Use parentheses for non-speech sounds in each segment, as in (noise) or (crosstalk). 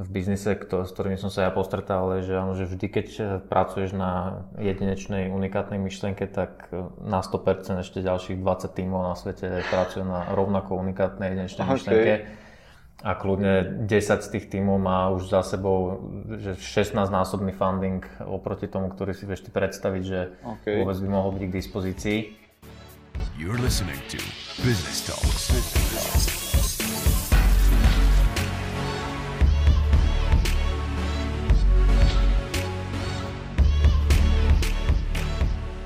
v biznise, kto, s ktorými som sa ja postretal, ale že, áno, že vždy, keď pracuješ na jedinečnej, unikátnej myšlienke, tak na 100% ešte ďalších 20 tímov na svete pracujú na rovnako unikátnej jedinečnej okay. myšlienke. A kľudne 10 z tých tímov má už za sebou že 16-násobný funding oproti tomu, ktorý si vieš ty predstaviť, že okay. vôbec by mohol byť k dispozícii. You're listening to Business Talks. Business Talks.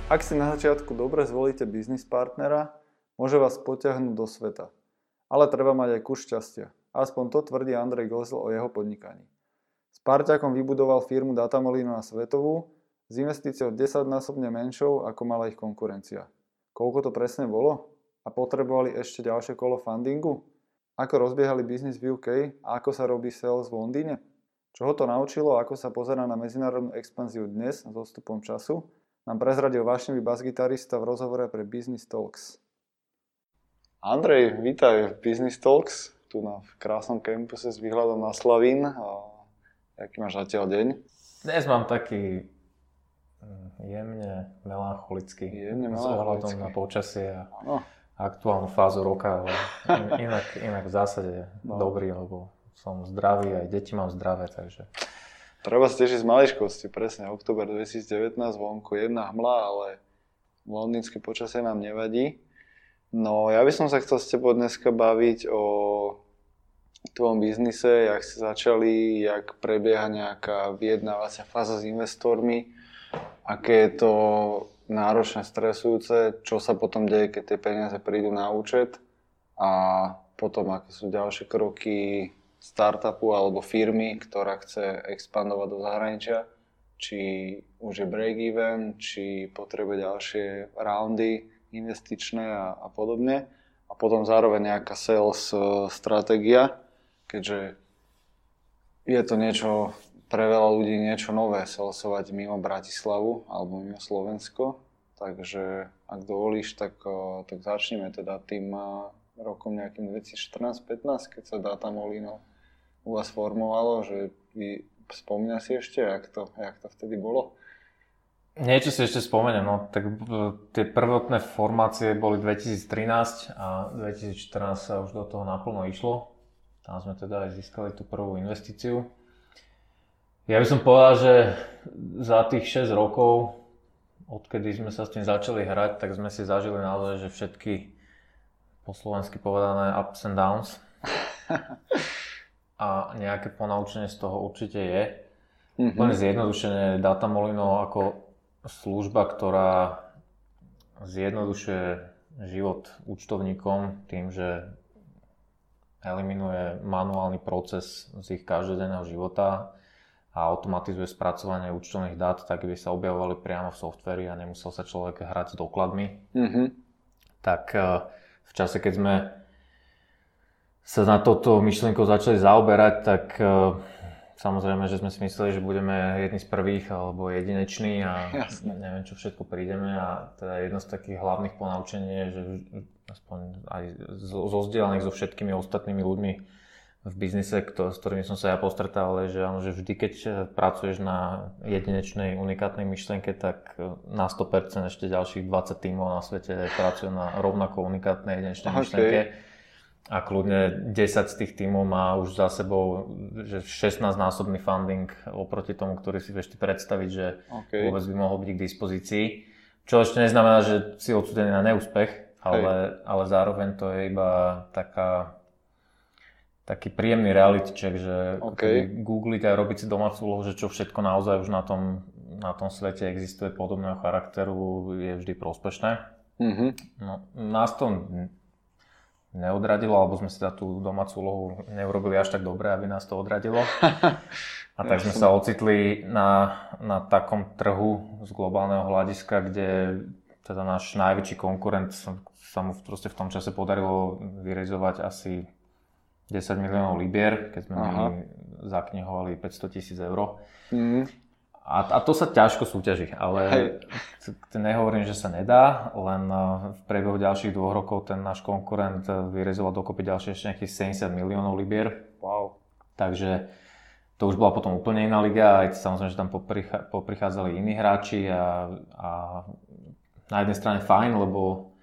Ak si na začiatku dobre zvolíte biznis partnera, môže vás potiahnuť do sveta. Ale treba mať aj kus šťastia. Aspoň to tvrdí Andrej Gosel o jeho podnikaní. S parťakom vybudoval firmu Datamolino na svetovú s investíciou 10-násobne menšou, ako mala ich konkurencia. Koľko to presne bolo? A potrebovali ešte ďalšie kolo fundingu? Ako rozbiehali biznis v UK a ako sa robí sales v Londýne? Čo ho to naučilo ako sa pozerá na medzinárodnú expanziu dnes s odstupom času? Nám prezradil vášnivý basgitarista v rozhovore pre Business Talks. Andrej, vítaj v Business Talks, tu na v krásnom kampuse s výhľadom na Slavín. A aký máš zatiaľ deň? Dnes mám taký mm, jemne melancholický. Jemne melancholický. S ohľadom na počasie a no. aktuálnu fázu roka, ale inak, inak v zásade no. dobrý, lebo som zdravý, aj deti mám zdravé, takže Treba sa z maličkosti, presne, október 2019, vonku jedna hmla, ale londýnske počasie nám nevadí. No, ja by som sa chcel s tebou dneska baviť o tvojom biznise, jak ste začali, jak prebieha nejaká vyjednávacia fáza s investormi, aké je to náročné, stresujúce, čo sa potom deje, keď tie peniaze prídu na účet a potom aké sú ďalšie kroky, startupu alebo firmy, ktorá chce expandovať do zahraničia, či už je break-even, či potrebuje ďalšie roundy investičné a, a podobne. A potom zároveň nejaká sales e, stratégia, keďže je to niečo pre veľa ľudí niečo nové salesovať mimo Bratislavu alebo mimo Slovensko. Takže ak dovolíš, tak, e, tak začneme teda tým e, rokom nejakým 2014-15, keď sa Data Molino u vás formovalo, že vy spomína si ešte, jak to, jak to vtedy bolo? Niečo si ešte spomeniem, no tak tie prvotné formácie boli 2013 a 2014 sa už do toho naplno išlo. Tam sme teda aj získali tú prvú investíciu. Ja by som povedal, že za tých 6 rokov, odkedy sme sa s tým začali hrať, tak sme si zažili naozaj, že všetky po slovensky povedané ups and downs. (laughs) a nejaké ponaučenie z toho určite je. Mm-hmm. Len zjednodušene Datamolino ako služba, ktorá zjednodušuje život účtovníkom tým, že eliminuje manuálny proces z ich každodenného života a automatizuje spracovanie účtovných dát, tak by sa objavovali priamo v softveri a nemusel sa človek hrať s dokladmi. Mm-hmm. Tak eh, v čase, keď sme sa na toto myšlienkou začali zaoberať, tak uh, samozrejme, že sme si mysleli, že budeme jedni z prvých alebo jedineční a Jasne. neviem, čo všetko prídeme a teda jedno z takých hlavných ponaučení je, že aspoň aj zo zdieľaných so všetkými ostatnými ľuďmi v biznise, kto, s ktorými som sa ja postretal, ale že, áno, že vždy, keď pracuješ na jedinečnej, unikátnej myšlienke, tak na 100% ešte ďalších 20 tímov na svete pracujú na rovnako unikátnej jedinečnej okay. myšlienke a kľudne 10 z tých tímov má už za sebou že 16-násobný funding oproti tomu, ktorý si vieš ty predstaviť, že okay. vôbec by mohol byť k dispozícii. Čo ešte neznamená, že si odsudený na neúspech, ale, ale zároveň to je iba taká, taký príjemný reality check, že okay. googliť a robiť si domácu úlohu, že čo všetko naozaj už na tom, na tom svete existuje podobného charakteru, je vždy prospešné. Mm-hmm. No, nás to neodradilo, alebo sme si za tú domácu úlohu neurobili až tak dobre, aby nás to odradilo. (laughs) A tak sme sa ocitli na, na takom trhu z globálneho hľadiska, kde teda náš najväčší konkurent sa mu proste v tom čase podarilo vyrizovať asi 10 miliónov libier, keď sme Aha. my zaknihovali 500 tisíc eur. Mm. A, a to sa ťažko súťaží, ale Hej. nehovorím, že sa nedá, len eh, v priebehu ďalších dvoch rokov ten náš konkurent eh, vyrezoval dokopy ďalšie ešte nejakých 70 miliónov libier. Wow. Takže to už bola potom úplne iná liga, aj samozrejme, že tam poprichádzali iní hráči a, a na jednej strane fajn, lebo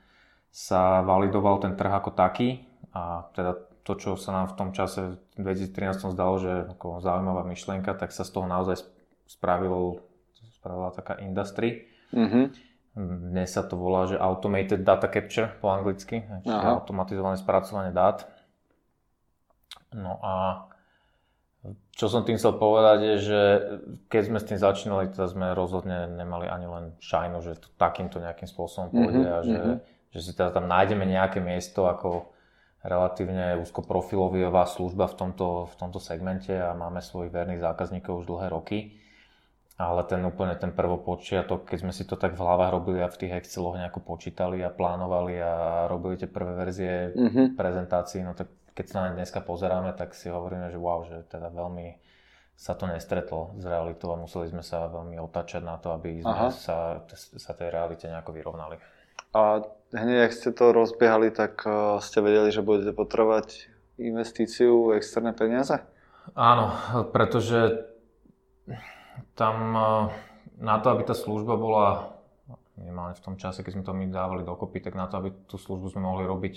sa validoval ten trh ako taký a teda to, čo sa nám v tom čase v 2013 zdalo, že ako zaujímavá myšlienka, tak sa z toho naozaj spravilo, spravila taká industry. Mm-hmm. Dnes sa to volá, že Automated Data Capture po anglicky, čiže automatizované spracovanie dát. No a čo som tým chcel povedať je, že keď sme s tým začínali, teda sme rozhodne nemali ani len šajnu, že to takýmto nejakým spôsobom mhm, pôjde mm-hmm, a že, mm-hmm. že si teda tam nájdeme nejaké miesto ako relatívne úzkoprofilová služba v tomto, v tomto segmente a máme svojich verných zákazníkov už dlhé roky. Ale ten úplne ten prvopočiatok, keď sme si to tak v hlavách robili a v tých Exceloch nejako počítali a plánovali a robili tie prvé verzie mm-hmm. prezentácií, no tak keď sa na ne dneska pozeráme, tak si hovoríme, že wow, že teda veľmi sa to nestretlo s realitou a museli sme sa veľmi otačať na to, aby sme sa, sa tej realite nejako vyrovnali. A hneď, ak ste to rozbiehali, tak uh, ste vedeli, že budete potrebovať investíciu, externé peniaze? Áno, pretože tam uh, na to, aby tá služba bola minimálne v tom čase, keď sme to my dávali dokopy, tak na to, aby tú službu sme mohli robiť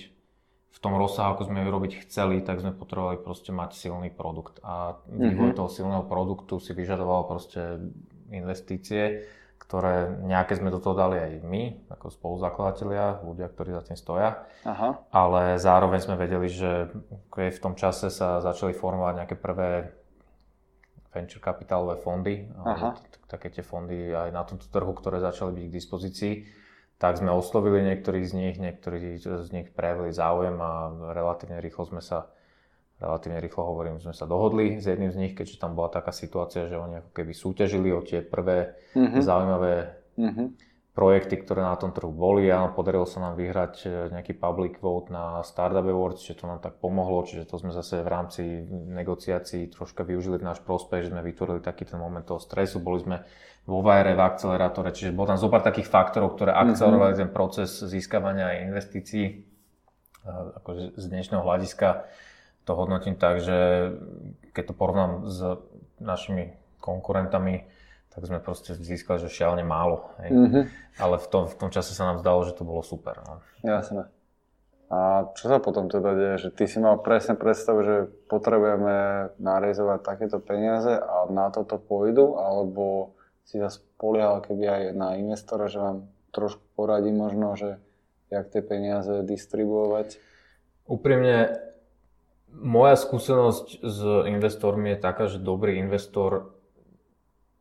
v tom rozsahu, ako sme ju robiť chceli, tak sme potrebovali proste mať silný produkt. A vývoj mm-hmm. toho silného produktu si vyžadoval proste investície, ktoré nejaké sme do toho dali aj my, ako spoluzakladatelia, ľudia, ktorí za tým stoja. Aha. Ale zároveň sme vedeli, že v tom čase sa začali formovať nejaké prvé venture kapitálové fondy, také tie fondy aj na tomto trhu, ktoré začali byť k dispozícii, tak sme oslovili niektorých z nich, niektorí z nich prejavili záujem a relatívne rýchlo sme sa, relatívne rýchlo hovorím, sme sa dohodli s jedným z nich, keďže tam bola taká situácia, že oni ako keby súťažili o tie prvé mm-hmm. zaujímavé mm-hmm. Projekty, ktoré na tom trhu boli a podarilo sa nám vyhrať e, nejaký public vote na Startup Awards, čiže to nám tak pomohlo, čiže to sme zase v rámci negociácií troška využili v náš prospech, že sme vytvorili taký ten moment toho stresu, boli sme vo Vajre v akcelerátore, čiže bol tam zopár takých faktorov, ktoré mhm. akcelerovali mm-hmm. ten proces získavania investícií. Akože z dnešného hľadiska to hodnotím tak, že keď to porovnám s našimi konkurentami, tak sme proste získali, že šialene málo. Hej. Mm-hmm. Ale v tom, v tom čase sa nám zdalo, že to bolo super. No. Jasné. A čo sa potom teda deje? Že ty si mal presne predstavu, že potrebujeme narezovať takéto peniaze a na toto pôjdu, alebo si sa spoliehal keby aj na investora, že vám trošku poradí možno, že jak tie peniaze distribuovať? Úprimne, moja skúsenosť s investormi je taká, že dobrý investor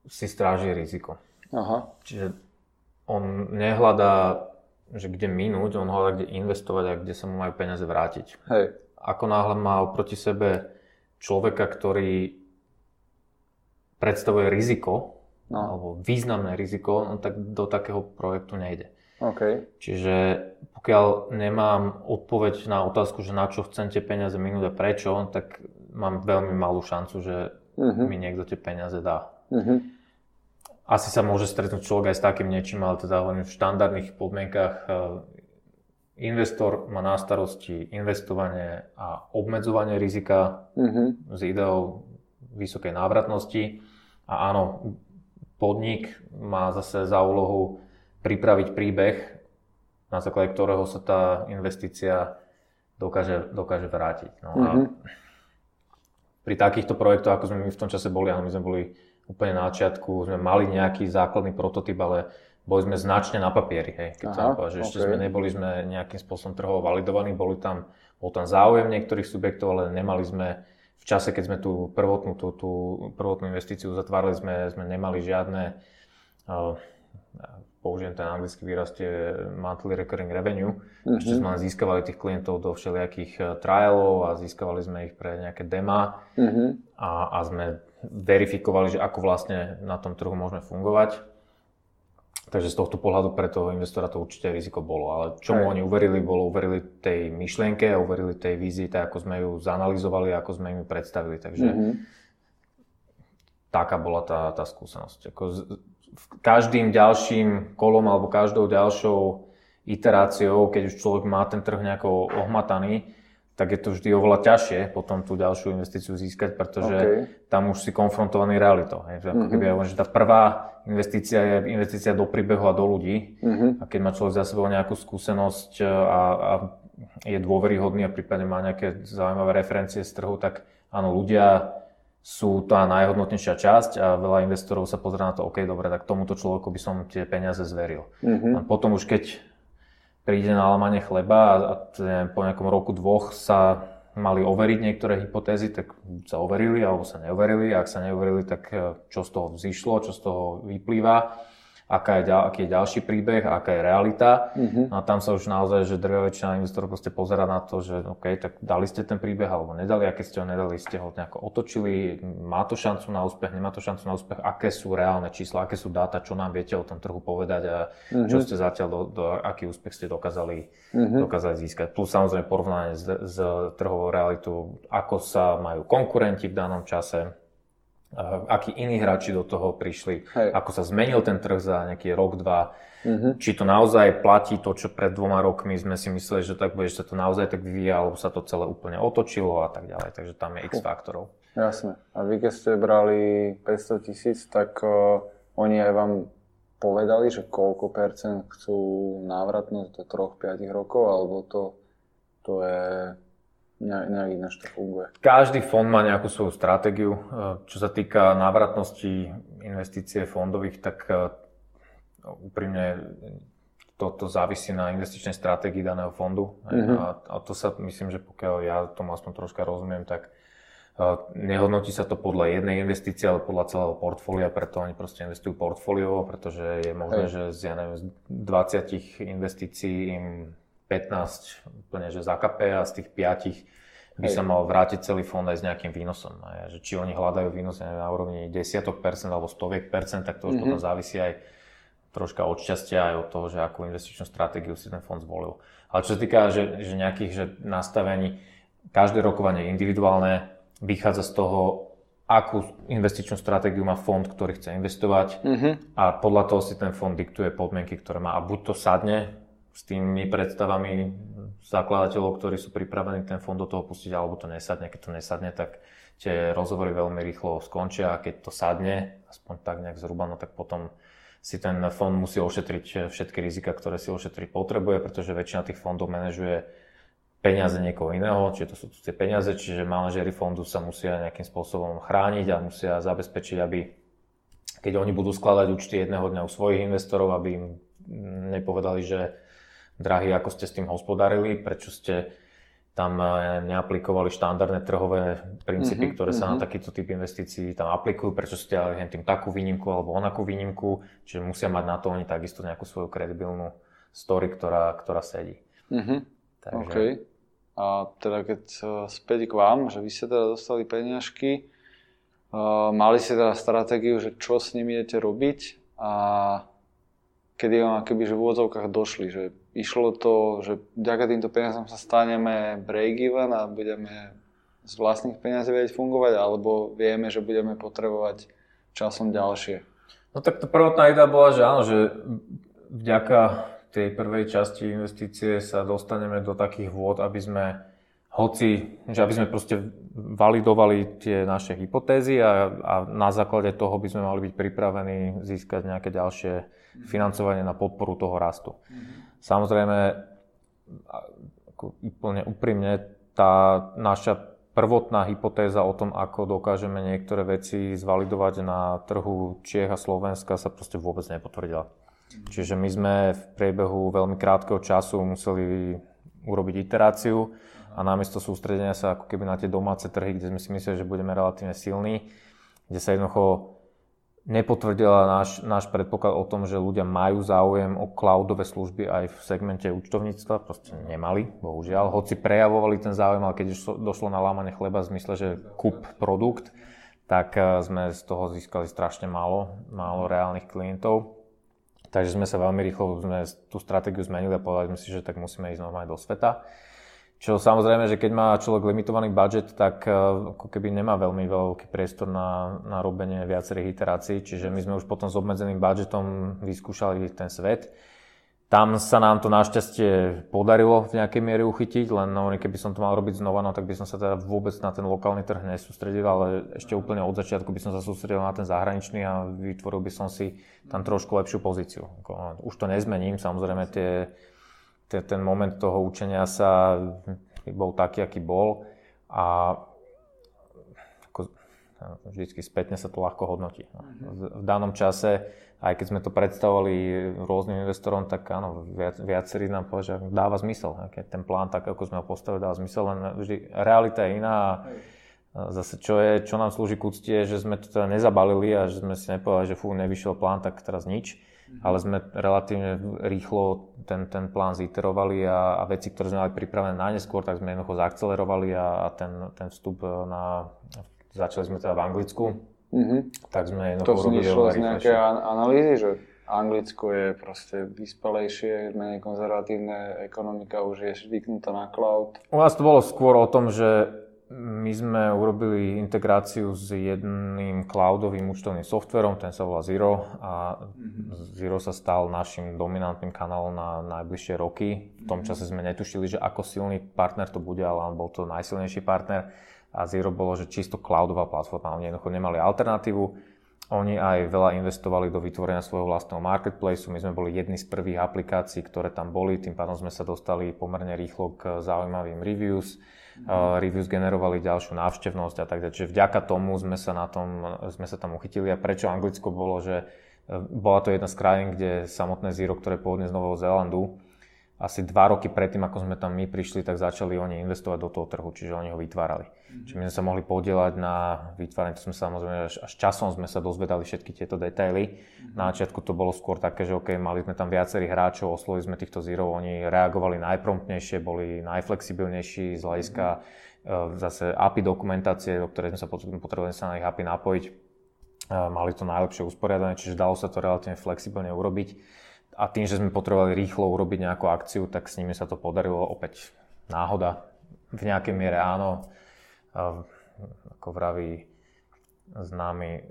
si stráži riziko. Aha. Čiže on nehľadá, že kde minúť, on hľadá, kde investovať a kde sa mu majú peniaze vrátiť. Hej. Ako náhle má oproti sebe človeka, ktorý predstavuje riziko, no. alebo významné riziko, no, tak do takého projektu nejde. Okay. Čiže pokiaľ nemám odpoveď na otázku, že na čo chcem tie peniaze minúť a prečo, tak mám veľmi malú šancu, že uh-huh. mi niekto tie peniaze dá. Uh-huh. Asi sa môže stretnúť človek aj s takým niečím, ale teda hovorím v štandardných podmienkach eh, investor má na starosti investovanie a obmedzovanie rizika uh-huh. s ideou vysokej návratnosti. A áno, podnik má zase za úlohu pripraviť príbeh, na základe ktorého sa tá investícia dokáže, dokáže vrátiť. No a mm-hmm. pri takýchto projektoch, ako sme my v tom čase boli, my sme boli úplne na začiatku, sme mali nejaký základný prototyp, ale boli sme značne na papieri, hej, keď Aha, to že ešte okay. sme neboli sme nejakým spôsobom trhovo validovaní, boli tam, bol tam záujem niektorých subjektov, ale nemali sme v čase, keď sme tú prvotnú, tú, tú prvotnú investíciu zatvárali, sme, sme nemali žiadne, uh, použijem ten anglický výraz, tie monthly recurring revenue. Mm-hmm. Ešte sme len získavali tých klientov do všelijakých uh, trialov a získavali sme ich pre nejaké dema mm-hmm. a, a sme verifikovali, že ako vlastne na tom trhu môžeme fungovať. Takže z tohto pohľadu pre toho investora to určite riziko bolo. Ale čo mu oni uverili, bolo uverili tej myšlienke a uverili tej vízii, tak ako sme ju zanalizovali, ako sme im ju predstavili. Takže mm-hmm. taká bola tá, tá skúsenosť. Ako z, každým ďalším kolom alebo každou ďalšou iteráciou, keď už človek má ten trh nejako ohmataný, tak je to vždy oveľa ťažšie potom tú ďalšiu investíciu získať, pretože okay. tam už si konfrontovaný realitou. Hej. Ako keby mm-hmm. že tá prvá investícia je investícia do príbehu a do ľudí mm-hmm. a keď má človek za sebou nejakú skúsenosť a, a je dôveryhodný a prípadne má nejaké zaujímavé referencie z trhu, tak áno, ľudia sú tá najhodnotnejšia časť a veľa investorov sa pozrie na to, OK, dobre, tak tomuto človeku by som tie peniaze zveril. Mm-hmm. A potom už keď príde na lamanie chleba a, a neviem, po nejakom roku, dvoch sa mali overiť niektoré hypotézy, tak sa overili alebo sa neoverili. Ak sa neoverili, tak eh, čo z toho vzýšlo, čo z toho vyplýva aká je, aký je ďalší príbeh, aká je realita. Mm-hmm. A tam sa už naozaj, že drvia väčšina investorov proste pozera na to, že OK, tak dali ste ten príbeh alebo nedali, a keď ste ho nedali, ste ho nejako otočili, má to šancu na úspech, nemá to šancu na úspech, aké sú reálne čísla, aké sú dáta, čo nám viete o tom trhu povedať a mm-hmm. čo ste zatiaľ, do, do, aký úspech ste dokázali, mm-hmm. dokázali získať. Plus samozrejme porovnanie s, s trhovou realitou, ako sa majú konkurenti v danom čase, akí iní hráči do toho prišli, Hej. ako sa zmenil ten trh za nejaký rok, dva, mm-hmm. či to naozaj platí to, čo pred dvoma rokmi sme si mysleli, že tak bude, že sa to naozaj tak vyvíja, alebo sa to celé úplne otočilo a tak ďalej, takže tam je x faktorov. Jasné. A vy keď ste brali 500 tisíc, tak uh, oni aj vám povedali, že koľko percent chcú návratnosť do 3-5 rokov, alebo to, to je nejak ináč to funguje. Každý fond má nejakú svoju stratégiu. E, čo sa týka návratnosti investície fondových, tak e, úprimne toto závisí na investičnej stratégii daného fondu. Mm-hmm. A, a to sa myslím, že pokiaľ ja tomu aspoň troška rozumiem, tak e, nehodnotí sa to podľa jednej investície, ale podľa celého portfólia, preto oni proste investujú portfólio, pretože je možné, Hej. že z, ja neviem, z 20 investícií im 15 úplne, že zakape a z tých 5 by Hej. sa mal vrátiť celý fond aj s nejakým výnosom. A že či oni hľadajú výnos na úrovni desiatok percent alebo stoviek percent, tak to už mm-hmm. potom závisí aj troška od šťastia aj od toho, že akú investičnú stratégiu si ten fond zvolil. Ale čo sa týka že, že nejakých že nastavení, každé rokovanie individuálne, vychádza z toho, akú investičnú stratégiu má fond, ktorý chce investovať mm-hmm. a podľa toho si ten fond diktuje podmienky, ktoré má. A buď to sadne s tými predstavami zakladateľov, ktorí sú pripravení ten fond do toho pustiť, alebo to nesadne. Keď to nesadne, tak tie rozhovory veľmi rýchlo skončia a keď to sadne, aspoň tak nejak zhruba, no tak potom si ten fond musí ošetriť všetky rizika, ktoré si ošetriť potrebuje, pretože väčšina tých fondov manažuje peniaze niekoho iného, čiže to sú tie peniaze, čiže manažery fondu sa musia nejakým spôsobom chrániť a musia zabezpečiť, aby keď oni budú skladať účty jedného dňa u svojich investorov, aby im nepovedali, že drahý, ako ste s tým hospodarili, prečo ste tam eh, neaplikovali štandardné trhové princípy, mm-hmm, ktoré sa mm-hmm. na takýto typ investícií tam aplikujú, prečo ste ale tým takú výnimku alebo onakú výnimku, čiže musia mať na to oni takisto nejakú svoju kredibilnú story, ktorá, ktorá sedí. Mm-hmm. Takže... Okay. A teda keď eh, späť k vám, že vy ste teda dostali peniažky, uh, mali ste teda stratégiu, že čo s nimi idete robiť a kedy vám keby že v úvodzovkách došli, že išlo to, že vďaka týmto peniazom sa staneme break-even a budeme z vlastných peniazí vedieť fungovať, alebo vieme, že budeme potrebovať časom ďalšie. No tak to prvotná idea bola, že áno, že vďaka tej prvej časti investície sa dostaneme do takých vôd, aby sme hoci, že aby sme proste validovali tie naše hypotézy a, a na základe toho by sme mali byť pripravení získať nejaké ďalšie financovanie na podporu toho rastu. Mm-hmm. Samozrejme, ako úplne úprimne, tá naša prvotná hypotéza o tom, ako dokážeme niektoré veci zvalidovať na trhu Čiech a Slovenska sa proste vôbec nepotvrdila. Čiže my sme v priebehu veľmi krátkeho času museli urobiť iteráciu a namiesto sústredenia sa ako keby na tie domáce trhy, kde sme si mysleli, že budeme relatívne silní, kde sa jednoducho nepotvrdila náš, náš predpoklad o tom, že ľudia majú záujem o cloudové služby aj v segmente účtovníctva, proste nemali, bohužiaľ. Hoci prejavovali ten záujem, ale keď došlo na lámanie chleba v zmysle, že kúp produkt, tak eh, sme z toho získali strašne málo, málo reálnych klientov. Takže sme sa veľmi rýchlo sme tú stratégiu zmenili a povedali sme si, že tak musíme ísť normálne do sveta. Čo samozrejme, že keď má človek limitovaný budget, tak eh, ako keby nemá veľmi veľký priestor na, na robenie viacerých iterácií, čiže my sme už potom s obmedzeným budgetom vyskúšali ten svet. tam sa nám to našťastie podarilo v nejakej miere uchytiť, len no, keby som to mal robiť znova, no tak by som sa teda vôbec na ten lokálny trh nesústredil, ale ešte úplne od začiatku by som sa sústredil na ten zahraničný a vytvoril by som si tam trošku lepšiu pozíciu. Už to nezmením, samozrejme tie, ten moment toho učenia sa bol taký, aký bol a ako, vždycky spätne sa to ľahko hodnotí. No. V, v danom čase aj keď sme to predstavovali rôznym investorom, tak áno, viac, viacerí nám povedali, že dáva zmysel. Keď ten plán tak, ako sme ho postavili, dáva zmysel, len vždy realita je iná. A zase čo, je, čo nám slúži k úcti, je, že sme to teda nezabalili a že sme si nepovedali, že fú, nevyšiel plán, tak teraz nič. Mhm. Ale sme relatívne rýchlo ten, ten plán ziterovali a, a veci, ktoré sme mali pripravené na neskôr, tak sme jednoducho zaakcelerovali a, a ten, ten vstup na... Začali sme teda v Anglicku, Mm-hmm. Tak sme jednoducho to robili z nejaké analýzy, že Anglicko je proste vyspelejšie, menej konzervatívne, ekonomika už je zvyknutá na cloud. U nás to bolo skôr o tom, že my sme urobili integráciu s jedným cloudovým účtovným softverom, ten sa volá Zero a mm-hmm. Zero sa stal našim dominantným kanálom na najbližšie roky. V tom mhm. čase sme netušili, že ako silný partner to bude, ale on bol to najsilnejší partner a Zero bolo, že čisto cloudová platforma. Oni jednoducho nemali alternatívu. Oni aj veľa investovali do vytvorenia svojho vlastného marketplaceu. My sme boli jedni z prvých aplikácií, ktoré tam boli, tým pádom sme sa dostali pomerne rýchlo k zaujímavým reviews. Uh, reviews generovali ďalšiu návštevnosť a tak ďalej. Čiže vďaka tomu sme sa, na tom, sme sa tam uchytili. A prečo Anglicko bolo, že e, bola to jedna z krajín, kde samotné Zero, ktoré pôvodne z Nového Zélandu, asi dva roky predtým, ako sme tam my prišli, tak začali oni investovať do toho trhu, čiže oni ho vytvárali. Mm-hmm. Čiže my sme sa mohli podielať na vytváranie, to sme samozrejme až, až časom sme sa dozvedali všetky tieto detaily. Mm-hmm. Na začiatku to bolo skôr také, že OK, mali sme tam viacerých hráčov, oslovili sme týchto zero, oni reagovali najpromptnejšie, boli najflexibilnejší z hľadiska mm-hmm. zase API dokumentácie, do ktorej sme sa potrebovali sa na ich API napojiť. Uh, mali to najlepšie usporiadané, čiže dalo sa to relatívne flexibilne urobiť a tým, že sme potrebovali rýchlo urobiť nejakú akciu, tak s nimi sa to podarilo opäť náhoda. V nejakej miere áno. Ako vraví známy e,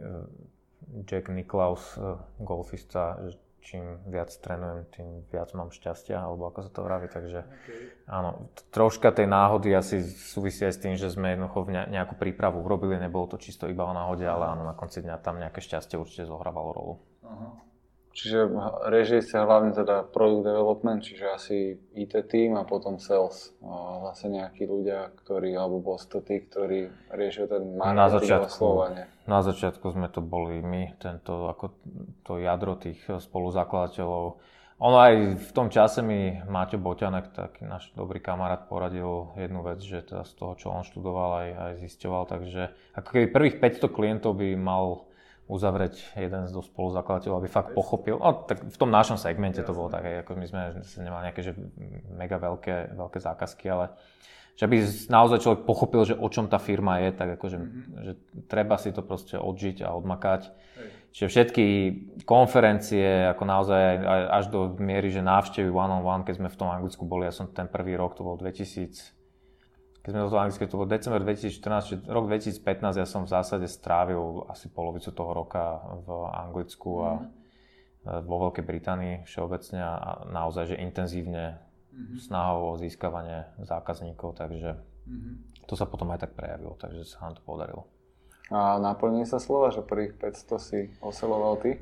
Jack Nicklaus, e, golfista, čím viac trénujem, tým viac mám šťastia, alebo ako sa to vraví, takže okay. áno, troška tej náhody asi súvisí aj s tým, že sme jednoducho nejakú prípravu urobili, nebolo to čisto iba o náhode, ale áno, na konci dňa tam nejaké šťastie určite zohrávalo rolu. Uh-huh. Čiže režie sa hlavne teda product development, čiže asi IT team a potom sales. Zase nejakí ľudia, ktorí, alebo boss to tí, ktorí riešia ten marketing na začiatku, oslovanie. Na začiatku sme to boli my, tento, ako to jadro tých spoluzakladateľov. Ono aj v tom čase mi Maťo Boťanek, taký náš dobrý kamarát, poradil jednu vec, že teda z toho, čo on študoval, aj, aj zisťoval, takže ako keby prvých 500 klientov by mal uzavrieť jeden zo spoluzakladateľov, aby fakt pochopil. No, tak v tom našom segmente to bolo také, ako my sme nemali nejaké že mega veľké, veľké zákazky, ale že aby naozaj človek pochopil, že o čom tá firma je, tak akože, mm-hmm. že treba si to proste odžiť a odmakať. Hej. Čiže všetky konferencie, ako naozaj až do miery, že návštevy one-on-one, keď sme v tom Anglicku boli, ja som ten prvý rok, to bol 2000, keď sme to anglicky, to bol december 2014, čiže rok 2015 ja som v zásade strávil asi polovicu toho roka v Anglicku a mm. vo Veľkej Británii všeobecne a naozaj, že intenzívne mm-hmm. snahou o získavanie zákazníkov, takže mm-hmm. to sa potom aj tak prejavilo, takže sa nám to podarilo. A naplnili sa slova, že prvých 500 si oseloval ty?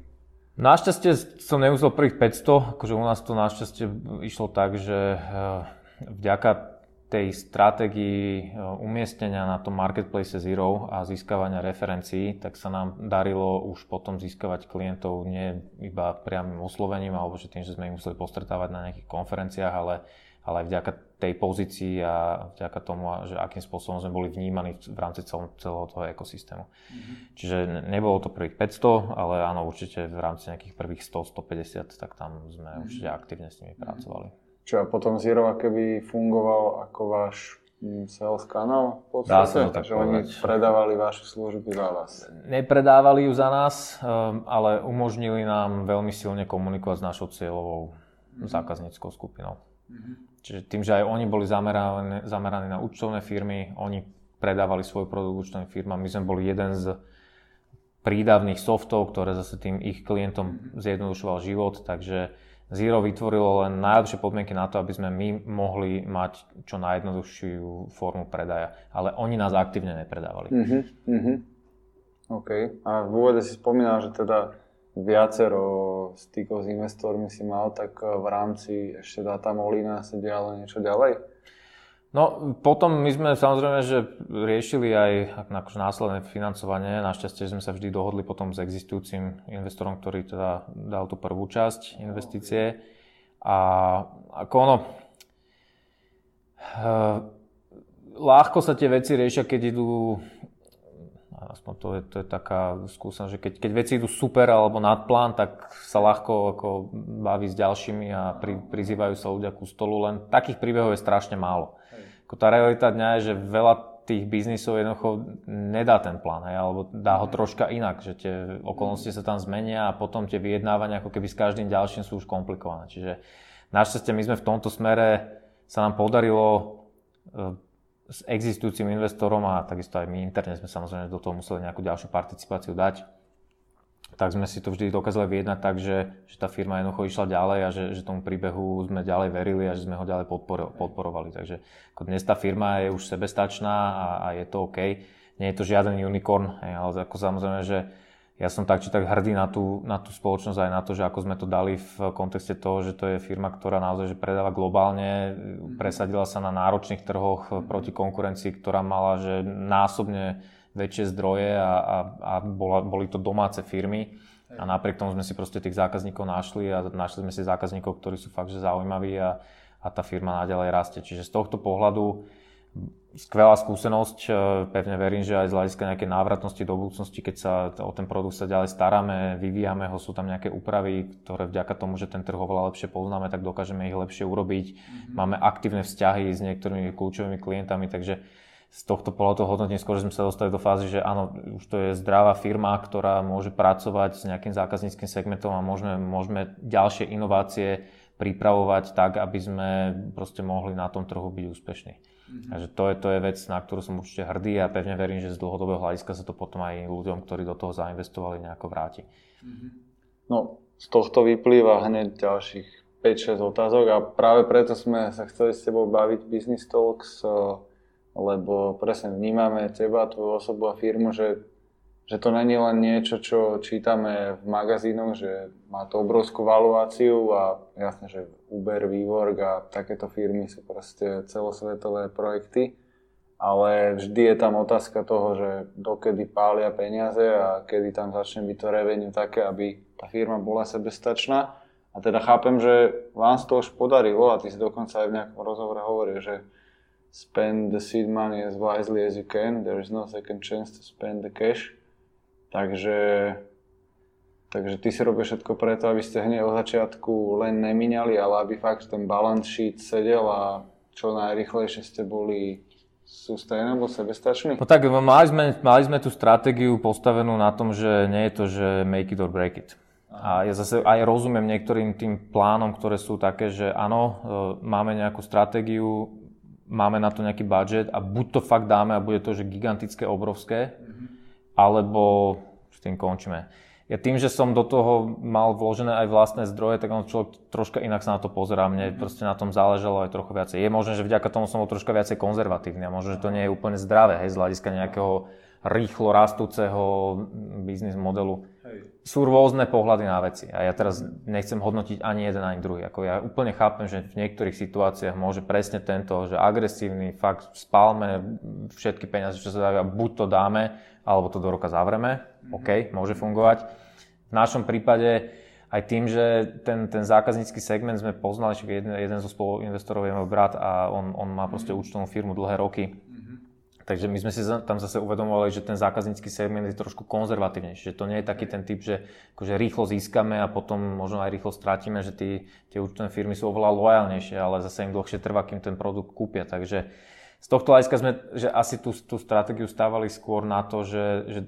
Našťastie som neusel prvých 500, akože u nás to našťastie išlo tak, že eh, vďaka tej stratégii e, umiestnenia na tom marketplace Zero a získavania referencií, tak sa nám darilo už potom získavať klientov nie iba priamým oslovením, alebo že tým, že sme ich museli postretávať na nejakých konferenciách, ale, ale aj vďaka tej pozícii a vďaka tomu, že akým spôsobom sme boli vnímaní v rámci celého, celého toho ekosystému. Mm-hmm. Čiže nebolo to prvých 500, ale áno, určite v rámci nejakých prvých 100-150, tak tam sme mm-hmm. určite aktívne s nimi pracovali. Čo a potom Zero keby fungoval ako váš mm, sales kanál v podstate, Dá sa to tak že oni predávali vaše služby za vás. Nepredávali ju za nás, ehm, ale umožnili nám veľmi silne komunikovať s našou cieľovou mm-hmm. zákazníckou skupinou. Mm-hmm. Čiže tým, že aj oni boli zameraní, zameraní na účtovné firmy, oni predávali svoj produkt účtovným firmám, my sme boli jeden z prídavných softov, ktoré zase tým ich klientom mhm. zjednodušoval život, takže Zero vytvorilo len najlepšie podmienky na to, aby sme my mohli mať čo najjednoduchšiu formu predaja. Ale oni nás aktívne nepredávali. Uh-huh, uh-huh. OK. A v úvode si spomínal, že teda viacero stykov s investormi si mal, tak v rámci ešte data Molina sa dialo niečo ďalej? No potom my sme samozrejme, že riešili aj akože následné financovanie. Našťastie sme sa vždy dohodli potom s existujúcim investorom, ktorý teda dal tú prvú časť investície. A ako ono, uh, ľahko sa tie veci riešia, keď idú aspoň to je, to je taká skúsenosť, že keď, keď veci idú super alebo nad plán, tak sa ľahko ako baví s ďalšími a pri, prizývajú sa ľudia ku stolu, len takých príbehov je strašne málo. Ako tá realita dňa je, že veľa tých biznisov jednoducho nedá ten plán, hej, alebo dá ho troška inak, že tie okolnosti sa tam zmenia a potom tie vyjednávania ako keby s každým ďalším sú už komplikované. Čiže našťastie my sme v tomto smere sa nám podarilo e, s existujúcim investorom a takisto aj my interne sme samozrejme do toho museli nejakú ďalšiu participáciu dať tak sme si to vždy dokázali vyjednať tak, že, že tá firma jednoducho išla ďalej a že, že tomu príbehu sme ďalej verili a že sme ho ďalej podporo, podporovali. Takže ako dnes tá firma je už sebestačná a, a je to OK. Nie je to žiaden unicorn, ale ako samozrejme, že ja som tak či tak hrdý na tú, na tú spoločnosť aj na to, že ako sme to dali v kontexte toho, že to je firma, ktorá naozaj že predáva globálne, presadila sa na náročných trhoch proti konkurencii, ktorá mala že násobne väčšie zdroje a, a, a bola, boli to domáce firmy. A napriek tomu sme si proste tých zákazníkov našli a našli sme si zákazníkov, ktorí sú fakt že zaujímaví a, a tá firma naďalej rastie. Čiže z tohto pohľadu skvelá skúsenosť. E, pevne verím, že aj z hľadiska nejakej návratnosti do budúcnosti, keď sa o ten produkt sa ďalej staráme, vyvíjame ho, sú tam nejaké úpravy, ktoré vďaka tomu, že ten trh oveľa lepšie poznáme, tak dokážeme ich lepšie urobiť. Mm-hmm. Máme aktívne vzťahy s niektorými kľúčovými klientami, takže z tohto pohľadu hodnotím skôr, že sme sa dostali do fázy, že áno, už to je zdravá firma, ktorá môže pracovať s nejakým zákazníckým segmentom a môžeme, môžeme ďalšie inovácie pripravovať tak, aby sme proste mohli na tom trhu byť úspešní. Mm-hmm. Takže to je, to je vec, na ktorú som určite hrdý a pevne verím, že z dlhodobého hľadiska sa to potom aj ľuďom, ktorí do toho zainvestovali, nejako vráti. Mm-hmm. No, z tohto vyplýva hneď ďalších 5-6 otázok a práve preto sme sa chceli s tebou baviť Business Talks lebo presne vnímame teba, tvoju osobu a firmu, že, že to není len niečo, čo čítame v magazínoch, že má to obrovskú valuáciu a jasne, že Uber, WeWork a takéto firmy sú proste celosvetové projekty, ale vždy je tam otázka toho, že dokedy pália peniaze a kedy tam začne byť to revenue také, aby tá firma bola sebestačná. A teda chápem, že vám to už podarilo a ty si dokonca aj v nejakom rozhovore hovoril, že spend the seed money as wisely as you can. There is no second chance to spend the cash. Takže, takže ty si robíš všetko preto, aby ste hneď od začiatku len nemínali, ale aby fakt ten balance sheet sedel a čo najrychlejšie ste boli sustainable, sebestační? No tak mali sme, mali sme tú stratégiu postavenú na tom, že nie je to, že make it or break it. A ja zase aj rozumiem niektorým tým plánom, ktoré sú také, že áno, e, máme nejakú stratégiu, máme na to nejaký budget a buď to fakt dáme a bude to, že gigantické, obrovské, mm-hmm. alebo s tým končíme. Ja tým, že som do toho mal vložené aj vlastné zdroje, tak on človek troška inak sa na to pozerá. Mne mm-hmm. proste na tom záležalo aj trochu viacej. Je možné, že vďaka tomu som bol troška viacej konzervatívny a možno, že to nie je úplne zdravé, hej, z hľadiska nejakého rýchlo rastúceho biznis modelu. Sú rôzne pohľady na veci a ja teraz nechcem hodnotiť ani jeden, ani druhý. Ako ja úplne chápem, že v niektorých situáciách môže presne tento, že agresívny, fakt spálme všetky peniaze, čo sa dajú a buď to dáme, alebo to do roka zavreme. Mm-hmm. OK, môže fungovať. V našom prípade aj tým, že ten, ten zákaznícky segment sme poznali, že jeden, jeden zo spoluinvestorov je môj brat a on, on má proste účtovnú firmu dlhé roky Takže my sme si tam zase uvedomovali, že ten zákaznícky segment je trošku konzervatívnejší, že to nie je taký ten typ, že akože rýchlo získame a potom možno aj rýchlo strátime, že tí, tie účtovné firmy sú oveľa lojálnejšie, ale zase im dlhšie trvá, kým ten produkt kúpia. Takže z tohto hľadiska sme že asi tú, tú stratégiu stávali skôr na to, že, že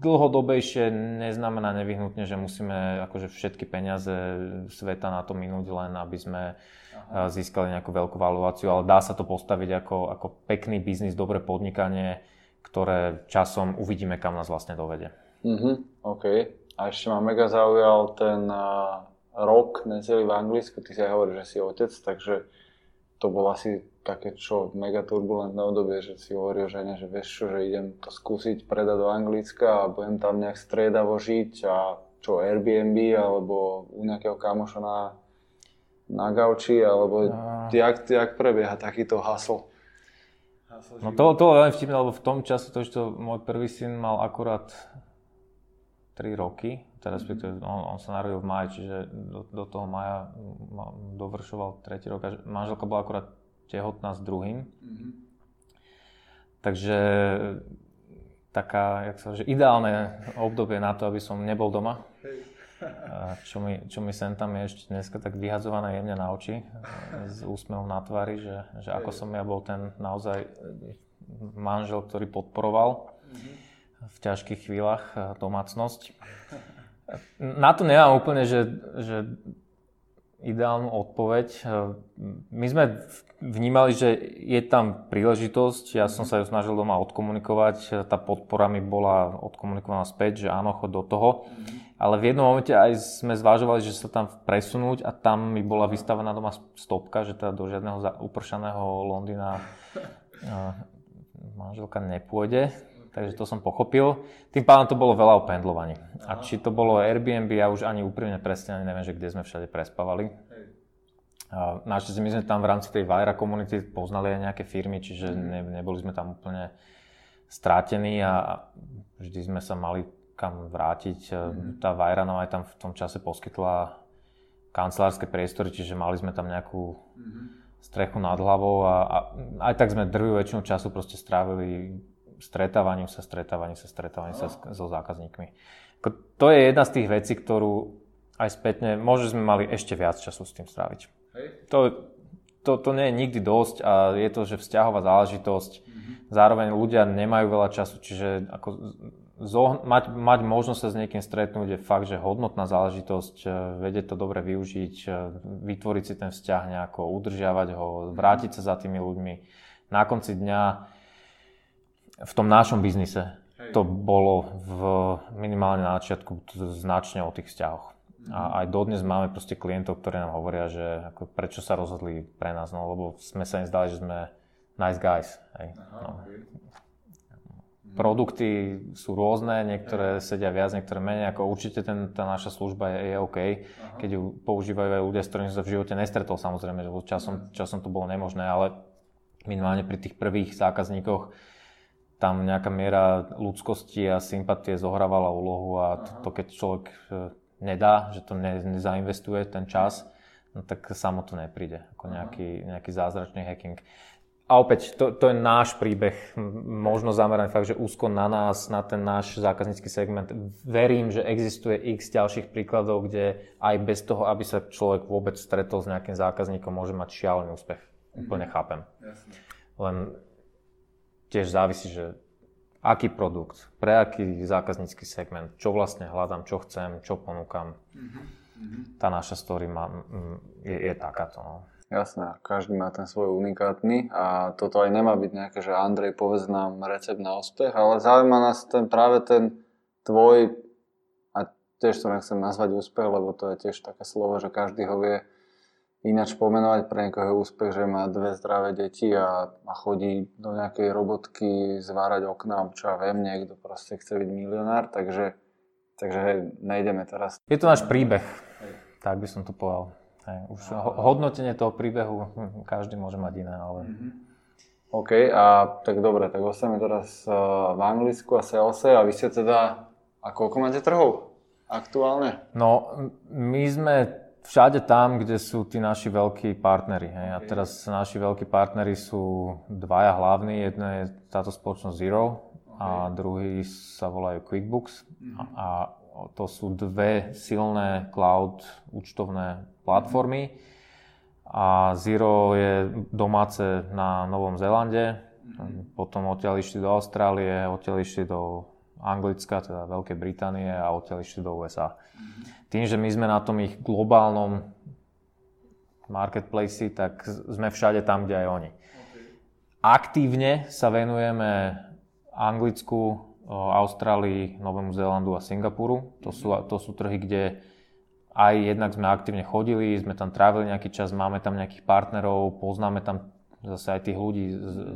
dlhodobejšie neznamená nevyhnutne, že musíme akože všetky peniaze sveta na to minúť len, aby sme Aha. získali nejakú veľkú valuáciu, ale dá sa to postaviť ako, ako pekný biznis, dobré podnikanie, ktoré časom uvidíme, kam nás vlastne dovede. Mhm, OK. A ešte ma mega zaujal ten uh, rok necelý v Anglicku, ty si aj hovoríš, že si otec, takže to bolo asi také čo mega turbulentné obdobie, že si hovoril žene, že vieš čo, že idem to skúsiť predať do Anglicka a budem tam nejak striedavo žiť a čo Airbnb alebo u nejakého kamoša na, na gauči, alebo no. jak, jak prebieha takýto hasl? No to, to len vtipné, lebo v tom čase to, že môj prvý syn mal akurát 3 roky, teda respektíve on, on sa narodil v maji, čiže do, do toho maja dovršoval tretí rok a manželka bola akurát tehotná s druhým. Mm-hmm. Takže taká, jak sa že ideálne obdobie na to, aby som nebol doma. Čo mi, čo mi sem tam je ešte dneska tak vyhadzované jemne na oči s úsmevom na tvári, že, že ako som ja bol ten naozaj manžel, ktorý podporoval. Mm-hmm v ťažkých chvíľach eh, domácnosť. (laughs) Na to nemám úplne, že, že ideálnu odpoveď. Eh, my sme vnímali, že je tam príležitosť, ja som sa ju snažil doma odkomunikovať, tá podpora mi bola odkomunikovaná späť, že áno, chod do toho. Ale v jednom momente aj sme zvážovali, že sa tam presunúť a tam mi bola vystavená doma stopka, že teda do žiadneho upršaného Londýna eh, manželka nepôjde takže to som pochopil. Tým pádom to bolo veľa o pendlovaní. A či to bolo Airbnb, ja už ani úprimne presne ani neviem, že kde sme všade prespávali. našťastie my sme tam v rámci tej Vajra komunity poznali aj nejaké firmy, čiže mhm. ne, neboli sme tam úplne strátení a vždy sme sa mali kam vrátiť. Mm-hmm. Tá Vajra nám aj tam v tom čase poskytla kancelárske priestory, čiže mali sme tam nejakú mm-hmm. strechu nad hlavou a, a aj tak sme drvú väčšinu času proste strávili stretávaním sa, stretávaním sa, stretávaním sa so zákazníkmi. To je jedna z tých vecí, ktorú aj spätne, možno sme mali ešte viac času s tým stráviť. Hej. To, to, to nie je nikdy dosť a je to, že vzťahová záležitosť. Mm-hmm. Zároveň ľudia nemajú veľa času, čiže ako zoh- mať, mať možnosť sa s niekým stretnúť je fakt, že hodnotná záležitosť, e, vedieť to dobre využiť, e, vytvoriť si ten vzťah nejako, udržiavať ho, vrátiť sa za tými ľuďmi. Na konci dňa v tom našom biznise to bolo v, minimálne na začiatku značne o tých vzťahoch. A mhm. aj dodnes máme proste klientov, ktorí nám hovoria, že ako, prečo sa rozhodli pre nás, no lebo sme sa im zdali, že sme nice guys. Hej. Aha, no. okay. Produkty sú rôzne, niektoré sedia viac, niektoré menej, ako určite ten, tá naša služba je, je OK, Aha. keď ju používajú aj ľudia, s ktorými som sa v živote nestretol samozrejme, že časom, mhm. časom to bolo nemožné, ale minimálne pri tých prvých zákazníkoch tam nejaká miera ľudskosti a sympatie zohrávala úlohu a to, to keď človek e, nedá, že to ne, nezainvestuje ten čas, no tak samo to nepríde, ako nejaký, nejaký zázračný hacking. A opäť, to, to je náš príbeh, možno zameraný fakt, že úzko na nás, na ten náš zákaznícky segment. Verím, že existuje x ďalších príkladov, kde aj bez toho, aby sa človek vôbec stretol s nejakým zákazníkom, môže mať šialený úspech. Úplne chápem. Jasne. Len tiež závisí, že aký produkt, pre aký zákaznícky segment, čo vlastne hľadám, čo chcem, čo ponúkam. Mm-hmm. Tá naša story má, je, je takáto. No. Jasné, každý má ten svoj unikátny a toto aj nemá byť nejaké, že Andrej povedz nám recept na úspech, ale zaujíma nás ten práve ten tvoj, a tiež to nechcem nazvať úspech, lebo to je tiež také slovo, že každý ho vie ináč pomenovať pre niekoho úspech, že má dve zdravé deti a, a chodí do nejakej robotky zvárať okná, čo ja viem, niekto proste chce byť milionár, takže, takže hej, nejdeme teraz. Je to náš príbeh, hej. tak by som to povedal. Hej, už ho, hodnotenie toho príbehu každý môže mať iné, ale... Mm-hmm. OK, a tak dobre, tak ostaneme teraz uh, v Anglicku a salese a vy ste teda, a koľko máte trhov aktuálne? No, my sme všade tam, kde sú tí naši veľkí partnery. Hej. A teraz naši veľkí partnery sú dvaja hlavní. Jedno je táto spoločnosť Zero a druhý sa volajú QuickBooks. A, a to sú dve silné cloud účtovné platformy. A Zero je domáce na Novom Zélande, potom odtiaľ išli do Austrálie, odtiaľ išli do Anglicka, teda Veľkej Británie a odtiaľ išli do USA. Tým, že my sme na tom ich globálnom marketplace, tak sme všade tam, kde aj oni. Aktívne sa venujeme Anglicku, Austrálii, Novému Zélandu a Singapuru. To sú, to sú trhy, kde aj jednak sme aktívne chodili, sme tam trávili nejaký čas, máme tam nejakých partnerov, poznáme tam zase aj tých ľudí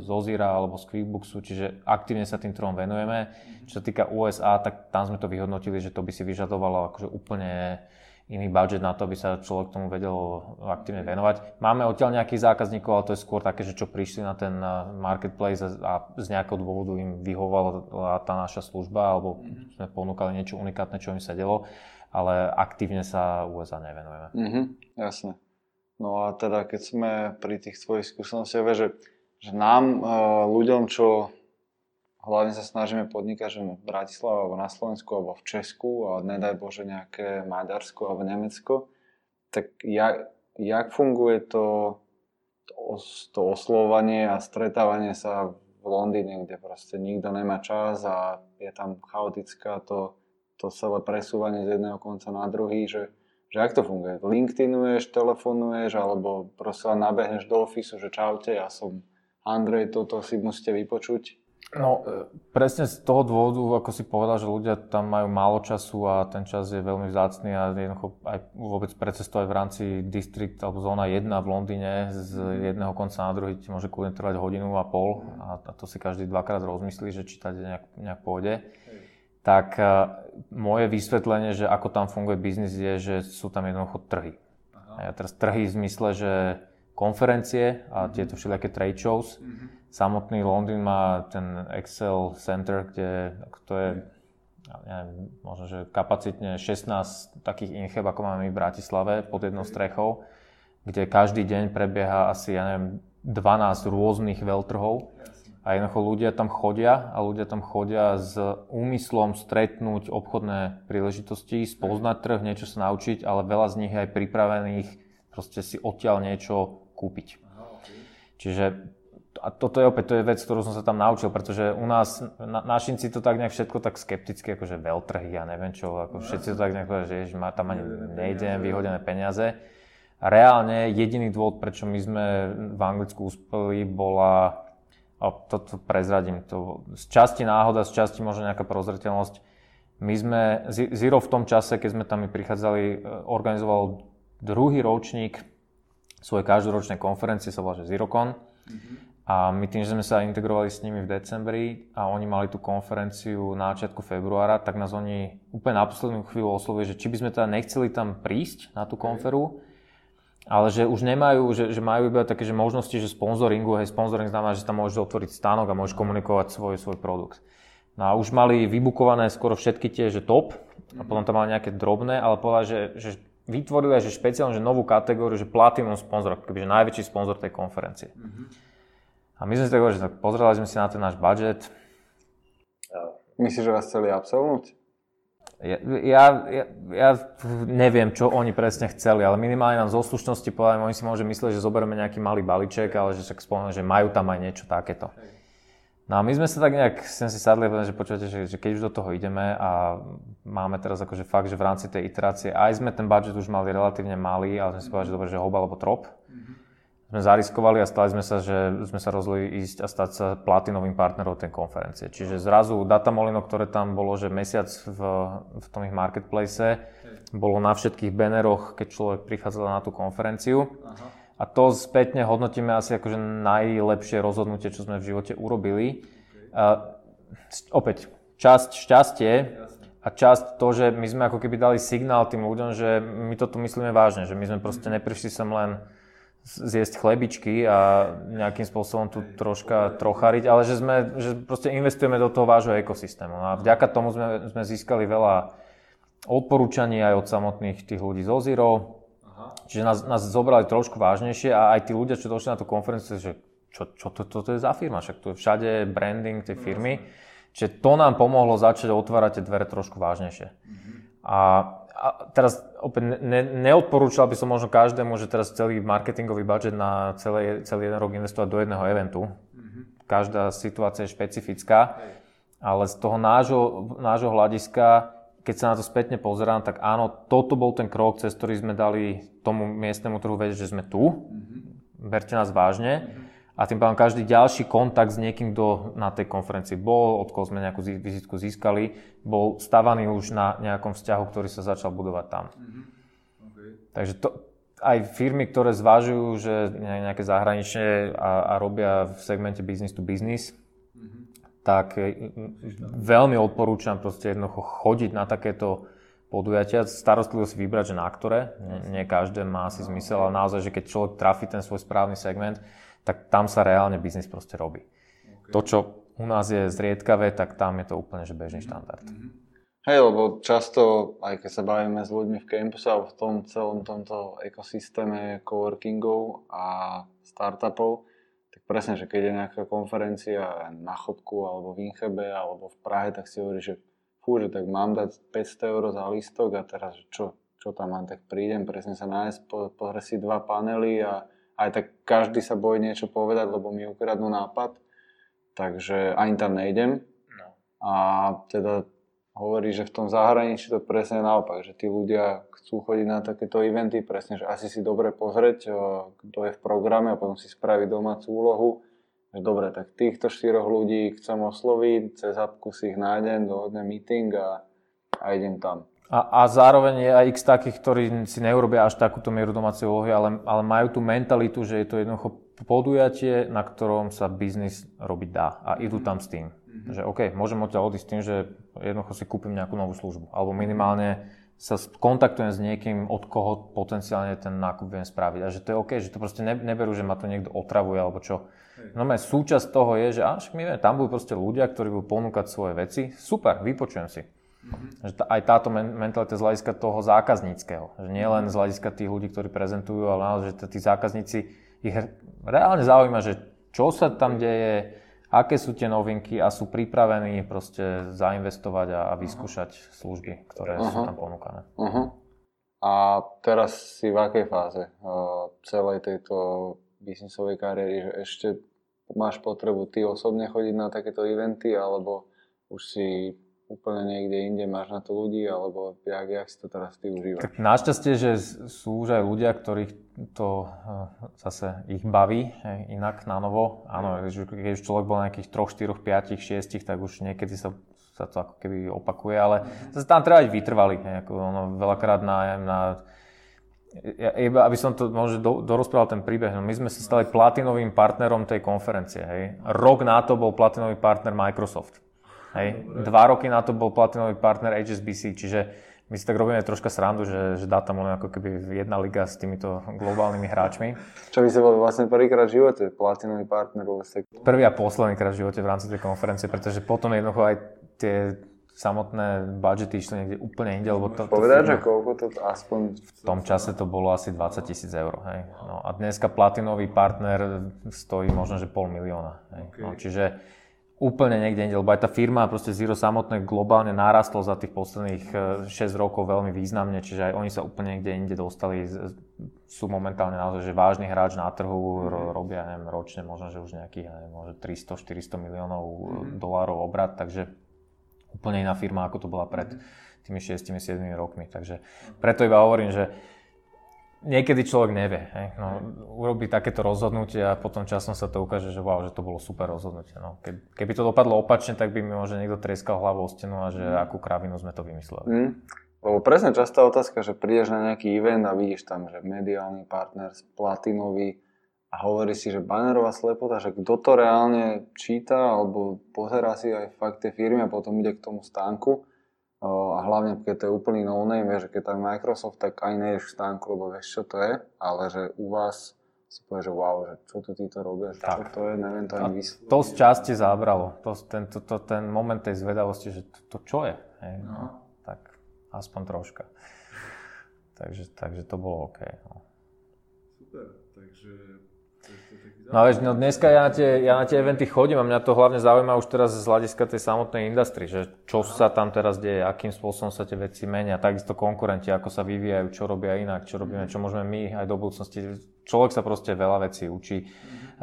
z Ozira alebo z Quickbooksu, čiže aktívne sa tým trom venujeme. Čo sa týka USA, tak tam sme to vyhodnotili, že to by si vyžadovalo akože úplne iný budget na to, aby sa človek tomu vedel aktívne venovať. Máme odtiaľ nejakých zákazníkov, ale to je skôr také, že čo prišli na ten marketplace a z nejakého dôvodu im vyhovovala tá naša služba alebo sme ponúkali niečo unikátne, čo im sa delo, ale aktívne sa USA nevenujeme. Mm-hmm, jasne. No a teda keď sme pri tých svojich skúsenostiach, že, že nám, e, ľuďom, čo hlavne sa snažíme podnikať, že v Bratislave alebo na Slovensku alebo v Česku a nedaj Bože nejaké Maďarsko alebo Nemecko, tak jak, jak funguje to, to, oslovanie a stretávanie sa v Londýne, kde proste nikto nemá čas a je tam chaotická to, to celé presúvanie z jedného konca na druhý, že že ak to funguje? LinkedInuješ, telefonuješ, alebo proste len nabehneš do ofisu, že čaute, ja som Andrej, toto si musíte vypočuť? No, e, presne z toho dôvodu, ako si povedal, že ľudia tam majú málo času a ten čas je veľmi vzácný a jednoducho aj vôbec precestovať v rámci distrikt alebo zóna 1 v Londýne z jedného konca na druhý ti môže kľudne trvať hodinu a pol a to si každý dvakrát rozmyslí, že či nejak, nejak pôjde tak e, moje vysvetlenie, že ako tam funguje biznis je, že sú tam jednoducho trhy. Aha. A teraz trhy v zmysle, že konferencie a mm-hmm. tieto všelijaké trade shows. Mm-hmm. Samotný Londýn má ten Excel Center, kde to je ja neviem, možno, že kapacitne 16 takých incheb, ako máme my v Bratislave pod jednou strechou, kde každý deň prebieha asi, ja neviem, 12 rôznych veľtrhov. A jednoducho ľudia tam chodia a ľudia tam chodia s úmyslom stretnúť obchodné príležitosti, spoznať trh, niečo sa naučiť, ale veľa z nich je aj pripravených proste si odtiaľ niečo kúpiť. Čiže a toto je opäť to je vec, ktorú som sa tam naučil, pretože u nás, na, našinci to tak nejak všetko tak skepticky, akože veľtrhy, ja neviem čo, ako všetci to tak nejak že ježiš, tam ani nejdem, vyhodené peniaze. A reálne jediný dôvod, prečo my sme v Anglicku uspeli, bola a toto prezradím, to z časti náhoda, z časti možno nejaká prozreteľnosť. My sme, Zero v tom čase, keď sme tam prichádzali, e, organizoval druhý ročník svojej každoročnej konferencie, sa volá, že ZeroCon. Mm-hmm. A my tým, že sme sa integrovali s nimi v decembri a oni mali tú konferenciu na začiatku februára, tak nás oni úplne na poslednú chvíľu oslovili, že či by sme teda nechceli tam prísť na tú konferu, ale že už nemajú, že, že majú iba také že možnosti, že sponzoringu, hej, sponzoring znamená, že tam môžeš otvoriť stánok a môžeš komunikovať svoj, svoj produkt. No a už mali vybukované skoro všetky tie, že top, a potom tam mali nejaké drobné, ale povedali, že, že vytvorili že špeciálne, že novú kategóriu, že platinum sponzor, kebyže najväčší sponzor tej konferencie. Mm-hmm. A my sme si tak že tak pozreli sme si na ten náš budget. Myslíš, že vás chceli absolvnúť? Ja, ja, ja, neviem, čo oni presne chceli, ale minimálne nám zo slušnosti povedali, oni si môže myslieť, že zoberieme nejaký malý balíček, ale že však spomínam, že majú tam aj niečo takéto. No a my sme sa tak nejak, sem si sadli že počujete, že, že keď už do toho ideme a máme teraz akože fakt, že v rámci tej iterácie, aj sme ten budget už mali relatívne malý, ale sme si povedali, že dobre, že hoba alebo trop. Mm-hmm sme zariskovali a stali sme sa, že sme sa rozhodli ísť a stať sa platinovým partnerom tej konferencie. Čiže zrazu Datamolino, ktoré tam bolo, že mesiac v, v tom ich marketplace, bolo na všetkých banneroch, keď človek prichádzal na tú konferenciu. Aha. A to spätne hodnotíme asi akože najlepšie rozhodnutie, čo sme v živote urobili. Okay. A, opäť, časť šťastie a časť to, že my sme ako keby dali signál tým ľuďom, že my toto myslíme vážne, že my sme proste neprišli sem len zjesť chlebičky a nejakým spôsobom tu troška trochariť, ale že sme, že proste investujeme do toho vášho ekosystému. No a vďaka tomu sme, sme získali veľa odporúčaní aj od samotných tých ľudí zo Zero, Aha. čiže nás, nás zobrali trošku vážnejšie a aj tí ľudia, čo došli na tú konferenciu, že čo, čo to, to, to je za firma, však tu je všade branding tej firmy, čiže to nám pomohlo začať otvárať tie dvere trošku vážnejšie. Mhm. A a teraz opäť ne, neodporúčal by som možno každému, že teraz celý marketingový budget na celý, celý jeden rok investovať do jedného eventu. Mm-hmm. Každá situácia je špecifická, ale z toho nášho, nášho hľadiska, keď sa na to spätne pozerám, tak áno, toto bol ten krok, cez ktorý sme dali tomu miestnemu trhu vedieť, že sme tu. Mm-hmm. Berte nás vážne. Mm-hmm a tým pádom každý ďalší kontakt s niekým, kto na tej konferencii bol, od koho sme nejakú vizitku získali, bol stavaný už na nejakom vzťahu, ktorý sa začal budovať tam. Mm-hmm. Okay. Takže to, aj firmy, ktoré zvažujú, že nejaké zahraničné a, a robia v segmente business to business, mm-hmm. tak e, veľmi odporúčam proste jednoducho chodiť na takéto podujatia, starostlivo si vybrať, že na ktoré. Nie, nie každé má asi zmysel, ale naozaj, že keď človek trafí ten svoj správny segment, tak tam sa reálne biznis proste robí. Okay. To, čo u nás je zriedkavé, tak tam je to úplne že bežný štandard. Mm-hmm. Hej, lebo často, aj keď sa bavíme s ľuďmi v campuse alebo v tom celom tomto ekosystéme coworkingov a startupov, tak presne, že keď je nejaká konferencia na Chodku alebo v Inchebe alebo v Prahe, tak si hovorí, že fú, že tak mám dať 500 eur za lístok a teraz čo, čo tam mám, tak prídem, presne sa nájsť, po, pozrieť si dva panely a aj tak každý sa bojí niečo povedať, lebo mi ukradnú nápad, takže ani tam nejdem. No. A teda hovorí, že v tom zahraničí to presne naopak, že tí ľudia chcú chodiť na takéto eventy, presne, že asi si dobre pozrieť, kto je v programe a potom si spraviť domácu úlohu. Že dobre, tak týchto štyroch ľudí chcem osloviť, cez apku si ich nájdem, dohodnem meeting a, a idem tam. A, a zároveň je aj x takých, ktorí si neurobia až takúto mieru domácej úlohy, ale, ale majú tú mentalitu, že je to jednoducho podujatie, na ktorom sa biznis robiť dá a idú tam s tým. Mm-hmm. Že OK, môžem odtiaľ odísť tým, že jednoducho si kúpim nejakú novú službu. Alebo minimálne sa kontaktujem s niekým, od koho potenciálne ten nákup viem spraviť. A že to je OK, že to proste neberú, že ma to niekto otravuje alebo čo. No súčasť toho je, že až my vieme, tam budú proste ľudia, ktorí budú ponúkať svoje veci. Super, vypočujem si. Mm-hmm. Že aj táto mentalita z hľadiska toho zákazníckého. Že nie len z hľadiska tých ľudí, ktorí prezentujú, ale naozaj, že tí zákazníci, ich reálne zaujíma, že čo sa tam deje, aké sú tie novinky a sú pripravení proste zainvestovať a, a vyskúšať služby, ktoré uh-huh. sú tam ponúkané. Uh-huh. A teraz si v akej fáze uh, celej tejto biznisovej kariéry, že ešte máš potrebu ty osobne chodiť na takéto eventy, alebo už si úplne niekde inde máš na to ľudí, alebo jak, jak si to teraz ty užívaš? Tak našťastie, že sú už aj ľudia, ktorých to eh, zase ich baví inak na novo. Áno, keď už človek bol na nejakých 3, 4, 5, 6, tak už niekedy sa, sa to ako keby opakuje, ale zase tam treba byť vytrvalý. Ako ono, veľakrát na, na ja, iba aby som to možno do, dorozprával ten príbeh, no my sme sa stali platinovým partnerom tej konferencie. Hej. Rok na to bol platinový partner Microsoft. Hej. Dva roky na to bol platinový partner HSBC, čiže my si tak robíme troška srandu, že, že dá tam ako keby jedna liga s týmito globálnymi hráčmi. Čo by ste boli vlastne prvýkrát v živote, platinový partner vo Prvý a posledný krát v živote v rámci tej konferencie, pretože potom jednoducho aj tie samotné budžety išli niekde úplne inde, lebo to... Povedať, že koľko to aspoň... V tom čase to bolo asi 20 tisíc eur, hej. No, a dneska platinový partner stojí možno, že pol milióna, hej. Okay. No, čiže úplne niekde inde, lebo aj tá firma, proste Zero samotné globálne narastlo za tých posledných 6 e, rokov veľmi významne, čiže aj oni sa úplne niekde inde dostali, sú momentálne naozaj, že vážny hráč na trhu, mm. robia, neviem, ročne možno, že už nejakých, neviem, možno 300-400 miliónov mm. dolárov obrad, takže úplne iná firma, ako to bola pred mhm. tými 6-7 rokmi, takže preto iba hovorím, že niekedy človek nevie. Hej. No, urobí takéto rozhodnutie a potom časom sa to ukáže, že wow, že to bolo super rozhodnutie. No, keby to dopadlo opačne, tak by mi možno niekto treskal hlavou o stenu a že mm. akú kravinu sme to vymysleli. Mm. Lebo presne častá otázka, že prídeš na nejaký event a vidíš tam, že mediálny partner, platinový a hovorí si, že banerová slepota, že kto to reálne číta alebo pozerá si aj fakt tie firmy a potom ide k tomu stánku a hlavne keď to je úplný no-name, že keď tam Microsoft, tak ani nejdeš v stánku, lebo vieš, čo to je, ale že u vás si povie, že wow, že čo tu títo robia, že čo to je, neviem to ani vysvetliť. To z časti zabralo, to, ten, to, to, ten moment tej zvedavosti, že to, to čo je, hej, no. tak aspoň troška. Takže, takže to bolo OK. No. Super, takže No vieš, no dneska ja na, tie, ja na tie eventy chodím a mňa to hlavne zaujíma už teraz z hľadiska tej samotnej industrie, že čo sa tam teraz deje, akým spôsobom sa tie veci menia, takisto konkurenti, ako sa vyvíjajú, čo robia inak, čo robíme, čo môžeme my aj do budúcnosti. Človek sa proste veľa vecí učí.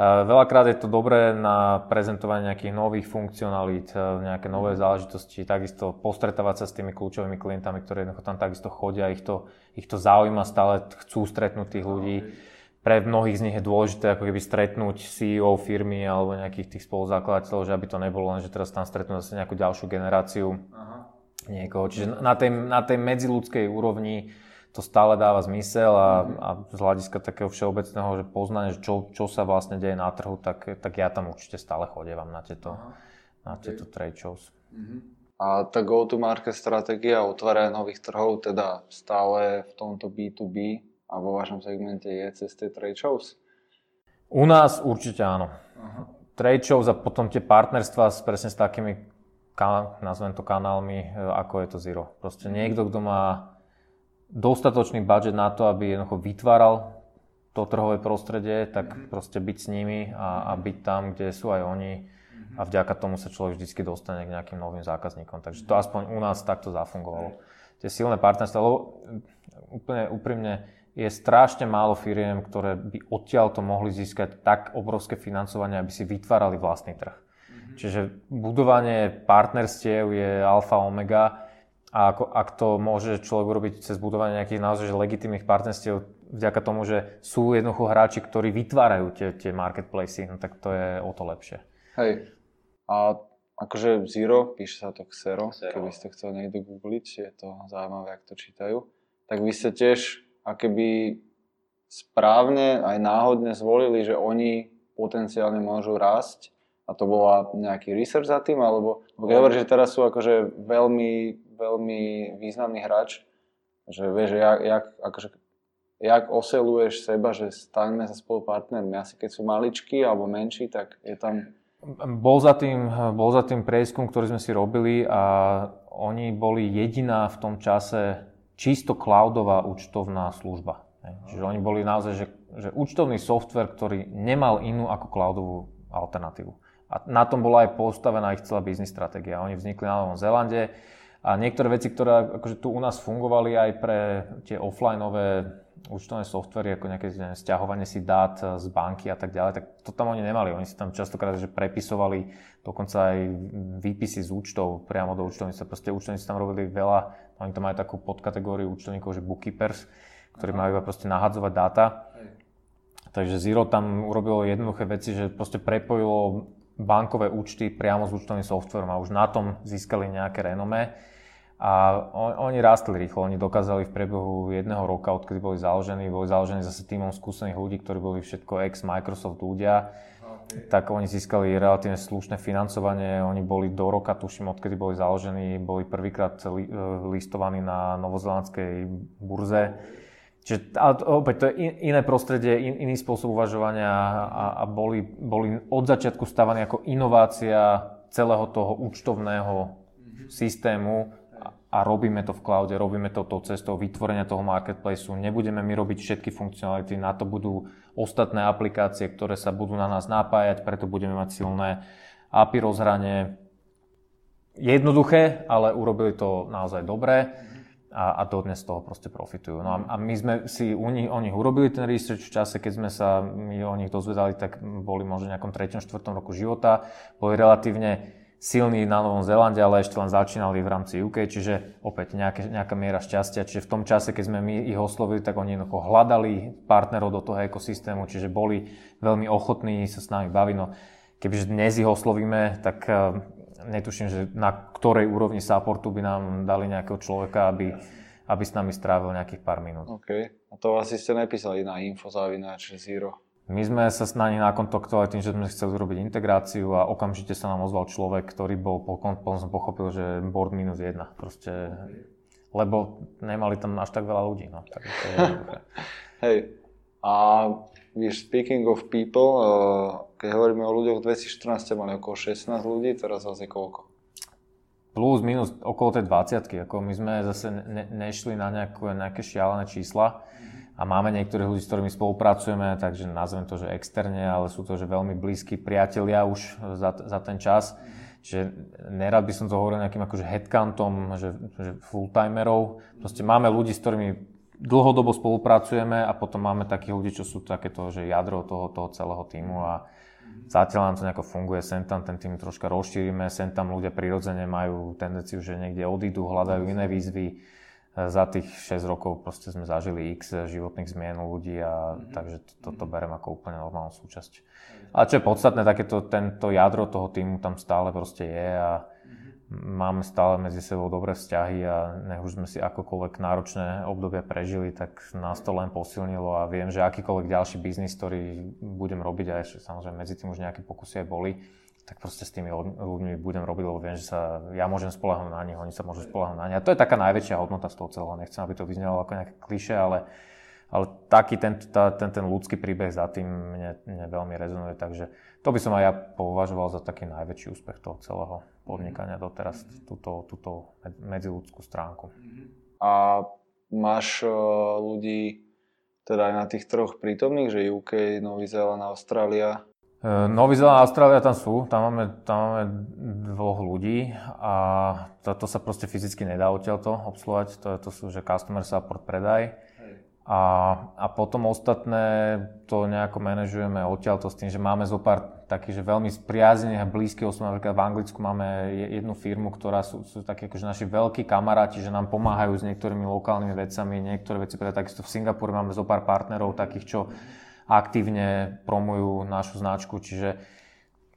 Veľakrát je to dobré na prezentovanie nejakých nových funkcionalít, nejaké nové záležitosti, takisto postretávať sa s tými kľúčovými klientami, ktorí tam takisto chodia, ich to, ich to zaujíma, stále chcú stretnúť tých ľudí pre mnohých z nich je dôležité ako keby stretnúť CEO firmy alebo nejakých tých spoluzakladateľov, že aby to nebolo len, že teraz tam stretnú zase nejakú ďalšiu generáciu Aha. niekoho. Čiže na tej, na tej medziludskej úrovni to stále dáva zmysel a, a z hľadiska takého všeobecného, že poznanie, že čo, čo sa vlastne deje na trhu, tak, tak ja tam určite stále chodievam na tieto, na tieto trade shows. Mm-hmm. A tá go-to-market stratégia otvárania nových trhov, teda stále v tomto B2B a vo vašom segmente je cez tie trade shows? U nás určite áno. Aha. Trade shows a potom tie partnerstva s, presne s takými, nazvem to kanálmi, e, ako je to Zero. Proste niekto, kto má dostatočný budget na to, aby jednoducho vytváral to trhové prostredie, tak mm-hmm. proste byť s nimi a, a byť tam, kde sú aj oni mm-hmm. a vďaka tomu sa človek vždy dostane k nejakým novým zákazníkom. Takže to aspoň u nás takto zafungovalo. Tie silné partnerstva, lebo úplne úprimne je strašne málo firiem, ktoré by odtiaľ to mohli získať tak obrovské financovanie, aby si vytvárali vlastný trh. Mm-hmm. Čiže budovanie partnerstiev je alfa omega a ako, ak to môže človek urobiť cez budovanie nejakých naozaj legitimných partnerstiev, vďaka tomu, že sú jednoducho hráči, ktorí vytvárajú tie, tie marketplacy, no tak to je o to lepšie. Hej. A akože Zero, píše sa to Xero, Xero. keby ste chceli niekto googliť, je to zaujímavé, ak to čítajú. Tak vy ste tiež akéby správne aj náhodne zvolili, že oni potenciálne môžu rásť a to bola nejaký research za tým, alebo keď hovoríš, že teraz sú akože veľmi veľmi významný hráč, že vieš, jak, jak, akože, jak oseluješ seba, že staňme sa spolu partnermi. Asi keď sú maličkí alebo menší, tak je tam... Bol za tým, bol za tým prieskum, ktorý sme si robili a oni boli jediná v tom čase čisto cloudová účtovná služba. Čiže oni boli naozaj, že, že účtovný software, ktorý nemal inú ako cloudovú alternatívu. A na tom bola aj postavená ich celá biznis stratégia. Oni vznikli na Novom Zélande, a niektoré veci, ktoré akože tu u nás fungovali aj pre tie offlineové účtovné softvery, ako nejaké stiahovanie si dát z banky a tak ďalej, tak to tam oni nemali. Oni si tam častokrát že prepisovali dokonca aj výpisy z účtov priamo do účtovníctva. Proste účtovníci tam robili veľa, oni tam majú takú podkategóriu účtovníkov, že bookkeepers, ktorí majú iba proste nahadzovať dáta. Takže Zero tam urobilo jednoduché veci, že proste prepojilo bankové účty priamo s účtovným softverom a už na tom získali nejaké renomé. A on, oni rástli rýchlo, oni dokázali v priebehu jedného roka, odkedy boli založení, boli založení zase týmom skúsených ľudí, ktorí boli všetko ex-Microsoft ľudia, okay. tak oni získali relatívne slušné financovanie, oni boli do roka, tuším, odkedy boli založení, boli prvýkrát li, e, listovaní na novozelandskej burze. Čiže ale opäť to je in, iné prostredie, in, iný spôsob uvažovania a, a boli, boli od začiatku stávaní ako inovácia celého toho účtovného mm-hmm. systému a robíme to v cloude, robíme to tou cestou vytvorenia toho marketplaceu. Nebudeme my robiť všetky funkcionality, na to budú ostatné aplikácie, ktoré sa budú na nás napájať, preto budeme mať silné API rozhranie. Jednoduché, ale urobili to naozaj dobre a, a dodnes z toho proste profitujú. No a, a my sme si u nich, o urobili ten research v čase, keď sme sa my o nich dozvedali, tak boli možno v nejakom 3. 4. roku života. Boli relatívne silní na Novom Zélande, ale ešte len začínali v rámci UK, čiže opäť nejaké, nejaká miera šťastia. Čiže v tom čase, keď sme my ich oslovili, tak oni jednoducho hľadali partnerov do toho ekosystému, čiže boli veľmi ochotní sa s nami baviť. No, kebyže dnes ich oslovíme, tak uh, netuším, že na ktorej úrovni supportu by nám dali nejakého človeka, aby, aby s nami strávil nejakých pár minút. OK. A to asi ste nepísali na infozavináč Zero. My sme sa na nich nakontaktovali tým, že sme chceli urobiť integráciu a okamžite sa nám ozval človek, ktorý bol, potom som pochopil, že board minus jedna. Proste, lebo nemali tam až tak veľa ľudí. No. Tak to je (laughs) Hej, a víš, speaking of people, uh, keď hovoríme o ľuďoch, v 2014 mali okolo 16 ľudí, teraz zase koľko? Plus, minus okolo tej 20 Ako my sme zase ne, nešli na nejaké, nejaké šialené čísla a máme niektorých ľudí, s ktorými spolupracujeme, takže nazvem to, že externe, ale sú to že veľmi blízki priatelia už za, za ten čas. Čiže nerad by som to hovoril nejakým akože headcountom, že, že full-timerov. Proste máme ľudí, s ktorými dlhodobo spolupracujeme a potom máme takých ľudí, čo sú takéto, že jadro toho, toho celého týmu a zatiaľ nám to nejako funguje, sem tam ten tým troška rozšírime, sem tam ľudia prirodzene majú tendenciu, že niekde odídu, hľadajú iné výzvy za tých 6 rokov proste sme zažili x životných zmien u ľudí a mm-hmm. takže toto to berem ako úplne normálnu súčasť. A čo je podstatné, takéto tento jadro toho týmu tam stále proste je a, máme stále medzi sebou dobré vzťahy a nech už sme si akokoľvek náročné obdobia prežili, tak nás to len posilnilo a viem, že akýkoľvek ďalší biznis, ktorý budem robiť a ešte samozrejme medzi tým už nejaké pokusy aj boli, tak proste s tými ľuďmi budem robiť, lebo viem, že sa ja môžem spolahnúť na nich, oni sa môžu spolahnúť na nich. A to je taká najväčšia hodnota z toho celého. Nechcem, aby to vyznelo ako nejaké kliše, ale, ale taký ten, tá, ten, ten ľudský príbeh za tým mne, mne veľmi rezonuje, takže to by som aj ja považoval za taký najväčší úspech toho celého podnikania doteraz, túto, túto medziludskú stránku. A máš uh, ľudí teda aj na tých troch prítomných, že UK, Nový Zéland, Austrália, E, Nový Zeland a Austrália tam sú, tam máme, tam máme dvoch ľudí a to, to sa proste fyzicky nedá odtiaľto obsluhovať, to, to sú že customer support, predaj. A, a potom ostatné to nejako manažujeme odtiaľto s tým, že máme zo pár takých, že veľmi spriaznených a blízkych osôb. Napríklad v Anglicku máme jednu firmu, ktorá sú, sú takí akože naši veľkí kamaráti, že nám pomáhajú s niektorými lokálnymi vecami, niektoré veci, preto takisto v Singapúre máme zo pár partnerov takých, čo aktívne promujú našu značku, čiže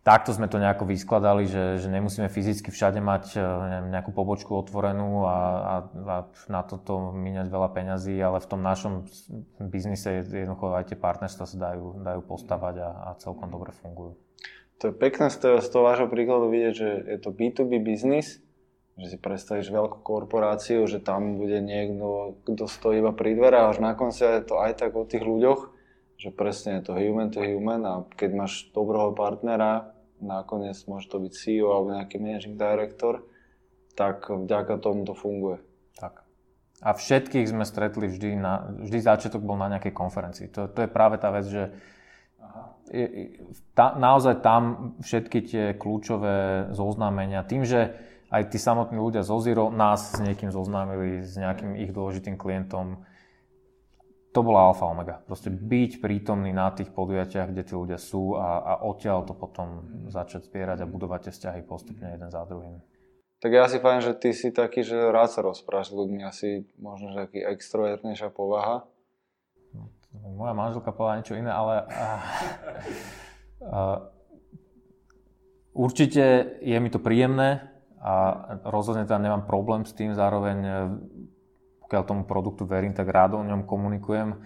takto sme to nejako vyskladali, že, že nemusíme fyzicky všade mať e, neviem, nejakú pobočku otvorenú a, a, a na toto míňať veľa peňazí, ale v tom našom biznise jednoducho aj tie partnerstva sa dajú, dajú postavať a, a celkom dobre fungujú. To je pekné z toho, z toho vášho príkladu vidieť, že je to B2B biznis, že si predstavíš veľkú korporáciu, že tam bude niekto, kto stojí iba pri dverách, až na konci je to aj tak o tých ľuďoch, že presne je to human to human a keď máš dobrého partnera, nakoniec môže to byť CEO alebo nejaký managing director, tak vďaka tomu to funguje. Tak. A všetkých sme stretli vždy, na, vždy začiatok bol na nejakej konferencii. To, to je práve tá vec, že je, ta, naozaj tam všetky tie kľúčové zoznámenia, tým, že aj tí samotní ľudia zo Zero nás s niekým zoznámili, s nejakým ich dôležitým klientom, to bola alfa omega. Proste byť prítomný na tých podujatiach, kde tí ľudia sú a, a odtiaľ to potom začať zbierať a budovať tie vzťahy postupne jeden za druhým. Tak ja si fajn, že ty si taký, že rád sa rozprávaš s ľuďmi, asi možno, že taký extrovertnejšia povaha. Moja manželka povedala niečo iné, ale... A, a, určite je mi to príjemné a rozhodne tam nemám problém s tým, zároveň pokiaľ tomu produktu verím, tak rád o ňom komunikujem.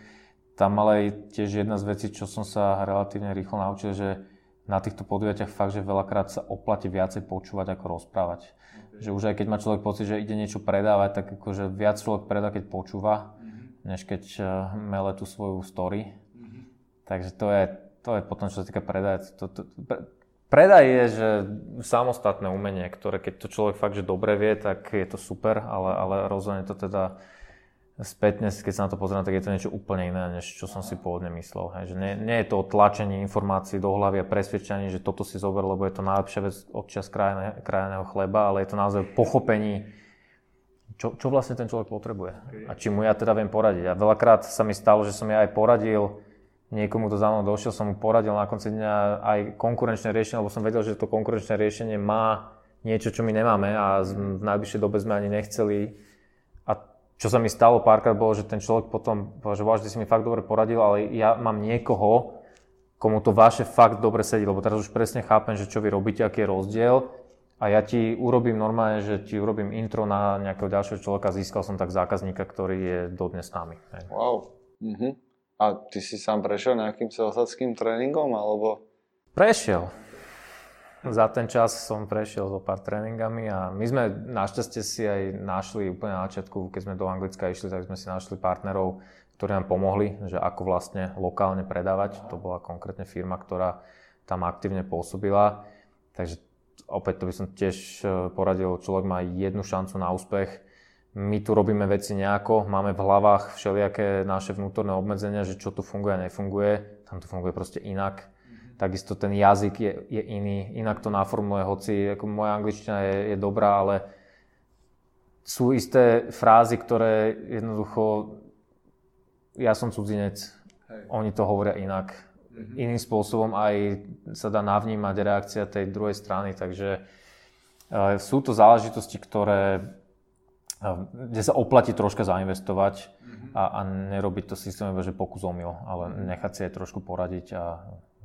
Tam ale aj tiež jedna z vecí, čo som sa relatívne rýchlo naučil, že na týchto podujatiach fakt, že veľakrát sa oplatí viacej počúvať ako rozprávať. Okay. Že už aj keď má človek pocit, že ide niečo predávať, tak akože viac človek predá, keď počúva, mm-hmm. než keď uh, mele tú svoju story. Mm-hmm. Takže to je, to je potom, čo sa týka predať. To, to, pre, predaj je, že samostatné umenie, ktoré keď to človek fakt, že dobre vie, tak je to super, ale, ale rozhodne to teda spätne, keď sa na to pozriem, tak je to niečo úplne iné, než čo som si pôvodne myslel. Hej. Že nie, nie je to tlačenie informácií do hlavy a presvedčenie, že toto si zober, lebo je to najlepšia vec od čas krajeného, krajeného chleba, ale je to naozaj pochopení, čo, čo vlastne ten človek potrebuje a či mu ja teda viem poradiť. A veľakrát sa mi stalo, že som ja aj poradil niekomu to za mnou došiel, som mu poradil na konci dňa aj konkurenčné riešenie, lebo som vedel, že to konkurenčné riešenie má niečo, čo my nemáme a v najbližšej dobe sme ani nechceli čo sa mi stalo párkrát bolo, že ten človek potom povedal, že že si mi fakt dobre poradil, ale ja mám niekoho, komu to vaše fakt dobre sedí, lebo teraz už presne chápem, že čo vy robíte, aký je rozdiel a ja ti urobím normálne, že ti urobím intro na nejakého ďalšieho človeka, získal som tak zákazníka, ktorý je dodnes s nami. Wow. Uh-huh. A ty si sám prešiel nejakým celosadským tréningom, alebo? Prešiel za ten čas som prešiel so pár tréningami a my sme našťastie si aj našli úplne na začiatku, keď sme do Anglicka išli, tak sme si našli partnerov, ktorí nám pomohli, že ako vlastne lokálne predávať. To bola konkrétne firma, ktorá tam aktívne pôsobila. Takže opäť to by som tiež e, poradil, človek má jednu šancu na úspech. My tu robíme veci nejako, máme v hlavách všelijaké naše vnútorné obmedzenia, že čo tu funguje a nefunguje. Tam to funguje proste inak takisto ten jazyk je, je iný, inak to naformuluje, hoci ako moja angličtina je, je dobrá, ale sú isté frázy, ktoré jednoducho, ja som cudzinec, Hej. oni to hovoria inak. Mm-hmm. Iným spôsobom aj sa dá navnímať reakcia tej druhej strany, takže uh, sú to záležitosti, ktoré uh, kde sa oplatí troška zainvestovať mm-hmm. a, a nerobiť to systémové, že pokus omyl, ale mm-hmm. nechať si aj trošku poradiť a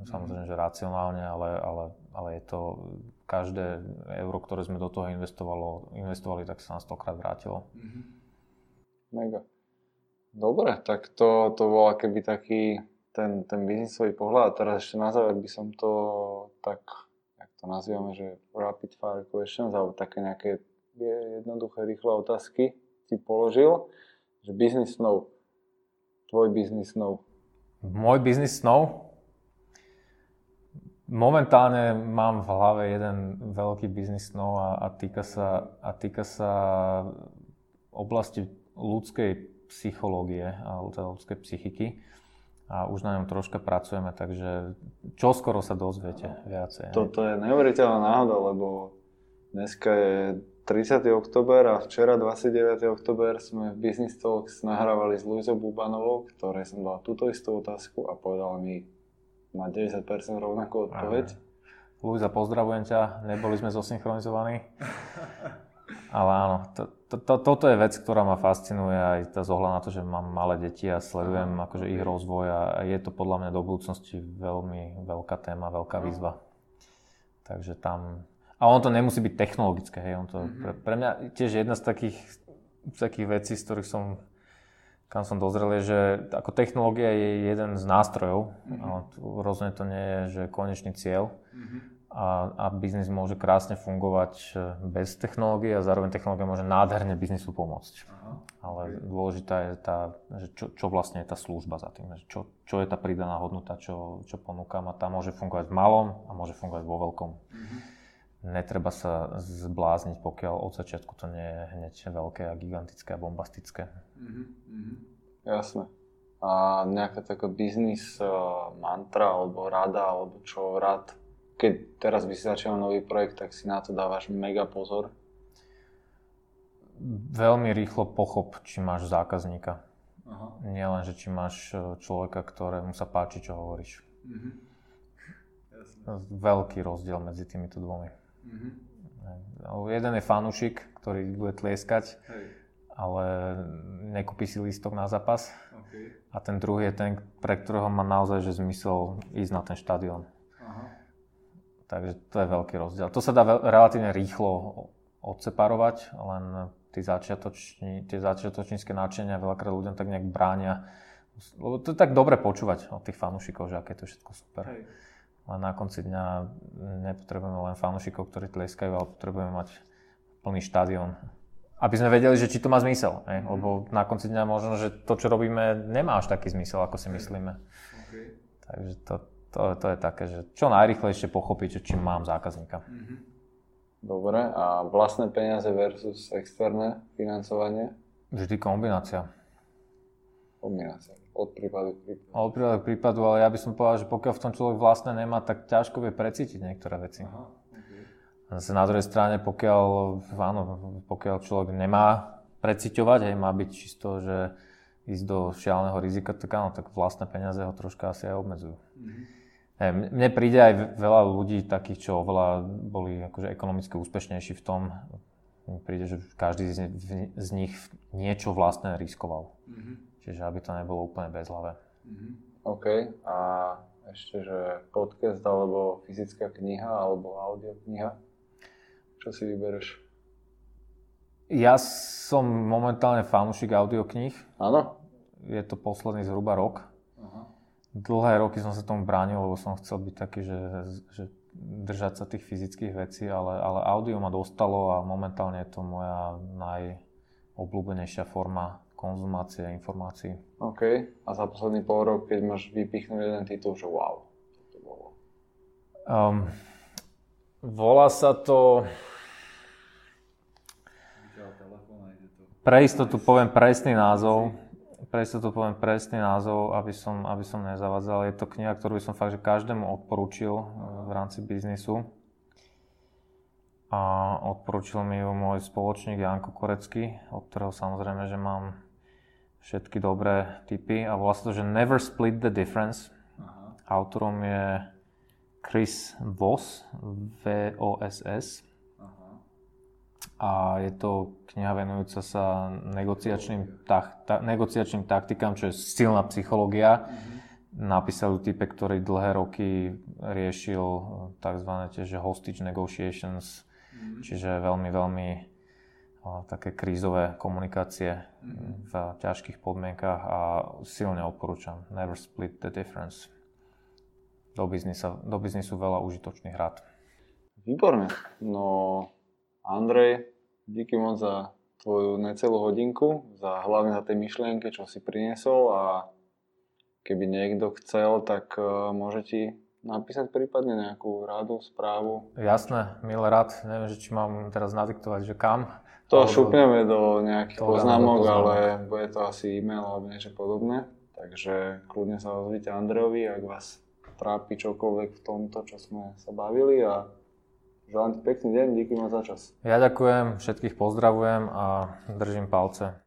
Samozrejme, že racionálne, ale, ale, ale je to každé euro, ktoré sme do toho investovalo, investovali, tak sa nám stokrát vrátilo. Mm-hmm. Mega. Dobre, tak to, to bol keby taký ten, ten biznisový pohľad. A teraz ešte na záver by som to tak, jak to nazývame, že rapid fire questions, alebo také nejaké jednoduché, rýchle otázky ti položil, že business snov. Tvoj business snov. Môj business snov? Momentálne mám v hlave jeden veľký biznis snov a, a, týka sa, a týka sa oblasti ľudskej psychológie a teda ľudskej psychiky a už na ňom troška pracujeme, takže čo skoro sa dozviete viacej. Toto je neuveriteľná náhoda, lebo dneska je 30. oktober a včera 29. oktober sme v Business Talks nahrávali s Luizou Bubanovou, ktorej som dal túto istú otázku a povedal mi na 90% rovnakú odpoveď. Luisa, pozdravujem ťa, neboli sme zosynchronizovaní. Ale áno, to, to, to, toto je vec, ktorá ma fascinuje aj tá zohľad na to, že mám malé deti a sledujem akože ich rozvoj a je to podľa mňa do budúcnosti veľmi veľká téma, veľká výzva. Takže tam a ono to nemusí byť technologické, hej. On to, mm-hmm. pre, pre mňa tiež jedna z takých, z takých vecí, z ktorých som, kam som dozrel, je, že ako technológia je jeden z nástrojov, mm-hmm. rozhodne to nie je, že konečný cieľ. Mm-hmm. A, a biznis môže krásne fungovať e, bez technológie a zároveň technológia môže nádherne biznisu pomôcť. Aha. Ale okay. dôležitá je tá, že čo, čo vlastne je tá služba za tým, že čo, čo je tá pridaná hodnota, čo, čo ponúkam a tá môže fungovať v malom a môže fungovať vo veľkom. Mm-hmm netreba sa zblázniť, pokiaľ od začiatku to nie je hneď veľké a gigantické a bombastické. Mm-hmm. Jasné. A nejaká taká biznis uh, mantra alebo rada, alebo čo rád, keď teraz by si začal nový projekt, tak si na to dávaš mega pozor? Veľmi rýchlo pochop, či máš zákazníka. Aha. Nie len, že či máš e, človeka, ktorému sa páči, čo hovoríš. Mm-hmm. Veľký rozdiel medzi týmito dvomi. Mm-hmm. Jeden je fanúšik, ktorý bude tlieskať, Hej. ale nekúpi si lístok na zápas. Okay. A ten druhý je ten, pre ktorého má naozaj že zmysel ísť na ten štadión. Takže to je veľký rozdiel. To sa dá veľ, relatívne rýchlo odseparovať, len tí, začiatoční, tie začiatočnícke náčenia veľakrát ľuďom tak nejak bránia. Lebo to je tak dobre počúvať od tých fanúšikov, že aké je to všetko super. Hej ale na konci dňa nepotrebujeme len fanúšikov, ktorí tleskajú, ale potrebujeme mať plný štadión. Aby sme vedeli, že či to má zmysel. Ne? Mm. Lebo na konci dňa možno, že to, čo robíme, nemá až taký zmysel, ako si myslíme. Okay. Takže to, to, to je také, že čo najrychlejšie pochopiť, či mám zákazníka. Mm-hmm. Dobre, a vlastné peniaze versus externé financovanie? Vždy kombinácia. Kombinácia. Od prípadu k prípadu. Od prípadu k prípadu, ale ja by som povedal, že pokiaľ v tom človek vlastne nemá, tak ťažko vie precítiť niektoré veci. Aha, okay. Zase na druhej strane, pokiaľ, áno, pokiaľ človek nemá preciťovať, hej, má byť čisto, že ísť do šialeného rizika, tak áno, tak vlastné peniaze ho troška asi aj obmedzujú. Mm-hmm. Mne príde aj veľa ľudí takých, čo oveľa boli akože ekonomicky úspešnejší v tom, mne príde, že každý z, z nich niečo vlastné riskoval. Mm-hmm. Čiže aby to nebolo úplne bezhlavé. Mm-hmm. OK. A ešte, že podcast alebo fyzická kniha alebo audiokniha? Čo si vybereš? Ja som momentálne fanúšik audiokníh. Áno? Je to posledný zhruba rok. Aha. Dlhé roky som sa tomu bránil, lebo som chcel byť taký, že, že držať sa tých fyzických vecí, ale, ale audio ma dostalo a momentálne je to moja najobľúbenejšia forma konzumácie informácií. OK. A za posledný pol rok, keď máš vypichnúť jeden titul, že wow, to bolo? Um, volá sa to... Pre istotu poviem presný názov. Pre istotu poviem presný názov, aby som, aby som nezavadzal. Je to kniha, ktorú by som fakt, že každému odporúčil v rámci biznisu a odporúčil mi ju môj spoločník Janko Korecký, od ktorého samozrejme, že mám všetky dobré typy a volá sa to, že Never Split the Difference. Aha. Autorom je Chris Voss, V-O-S-S. A je to kniha venujúca sa negociačným, tak, ta, negociačným taktikám, čo je silná psychológia. Mhm. napísali type, ktorý dlhé roky riešil tzv. tiež hostage negotiations, mm. čiže veľmi, veľmi také krízové komunikácie mm. v ťažkých podmienkach a silne odporúčam. Never split the difference. Do, biznisa, do biznisu veľa užitočných rád. Výborne. No, Andrej, díky moc za tvoju necelú hodinku, za hlavne za tie myšlienky, čo si priniesol a keby niekto chcel, tak uh, môže ti napísať prípadne nejakú radu, správu. Jasné, milé rád. Neviem, že či mám teraz nadiktovať, že kam. To alebo... šupneme do nejakých poznámok, ale bude to asi e-mail alebo niečo podobné. Takže kľudne sa ozvite Andrejovi, ak vás trápi čokoľvek v tomto, čo sme sa bavili a želám ti pekný deň, díky ma za čas. Ja ďakujem, všetkých pozdravujem a držím palce.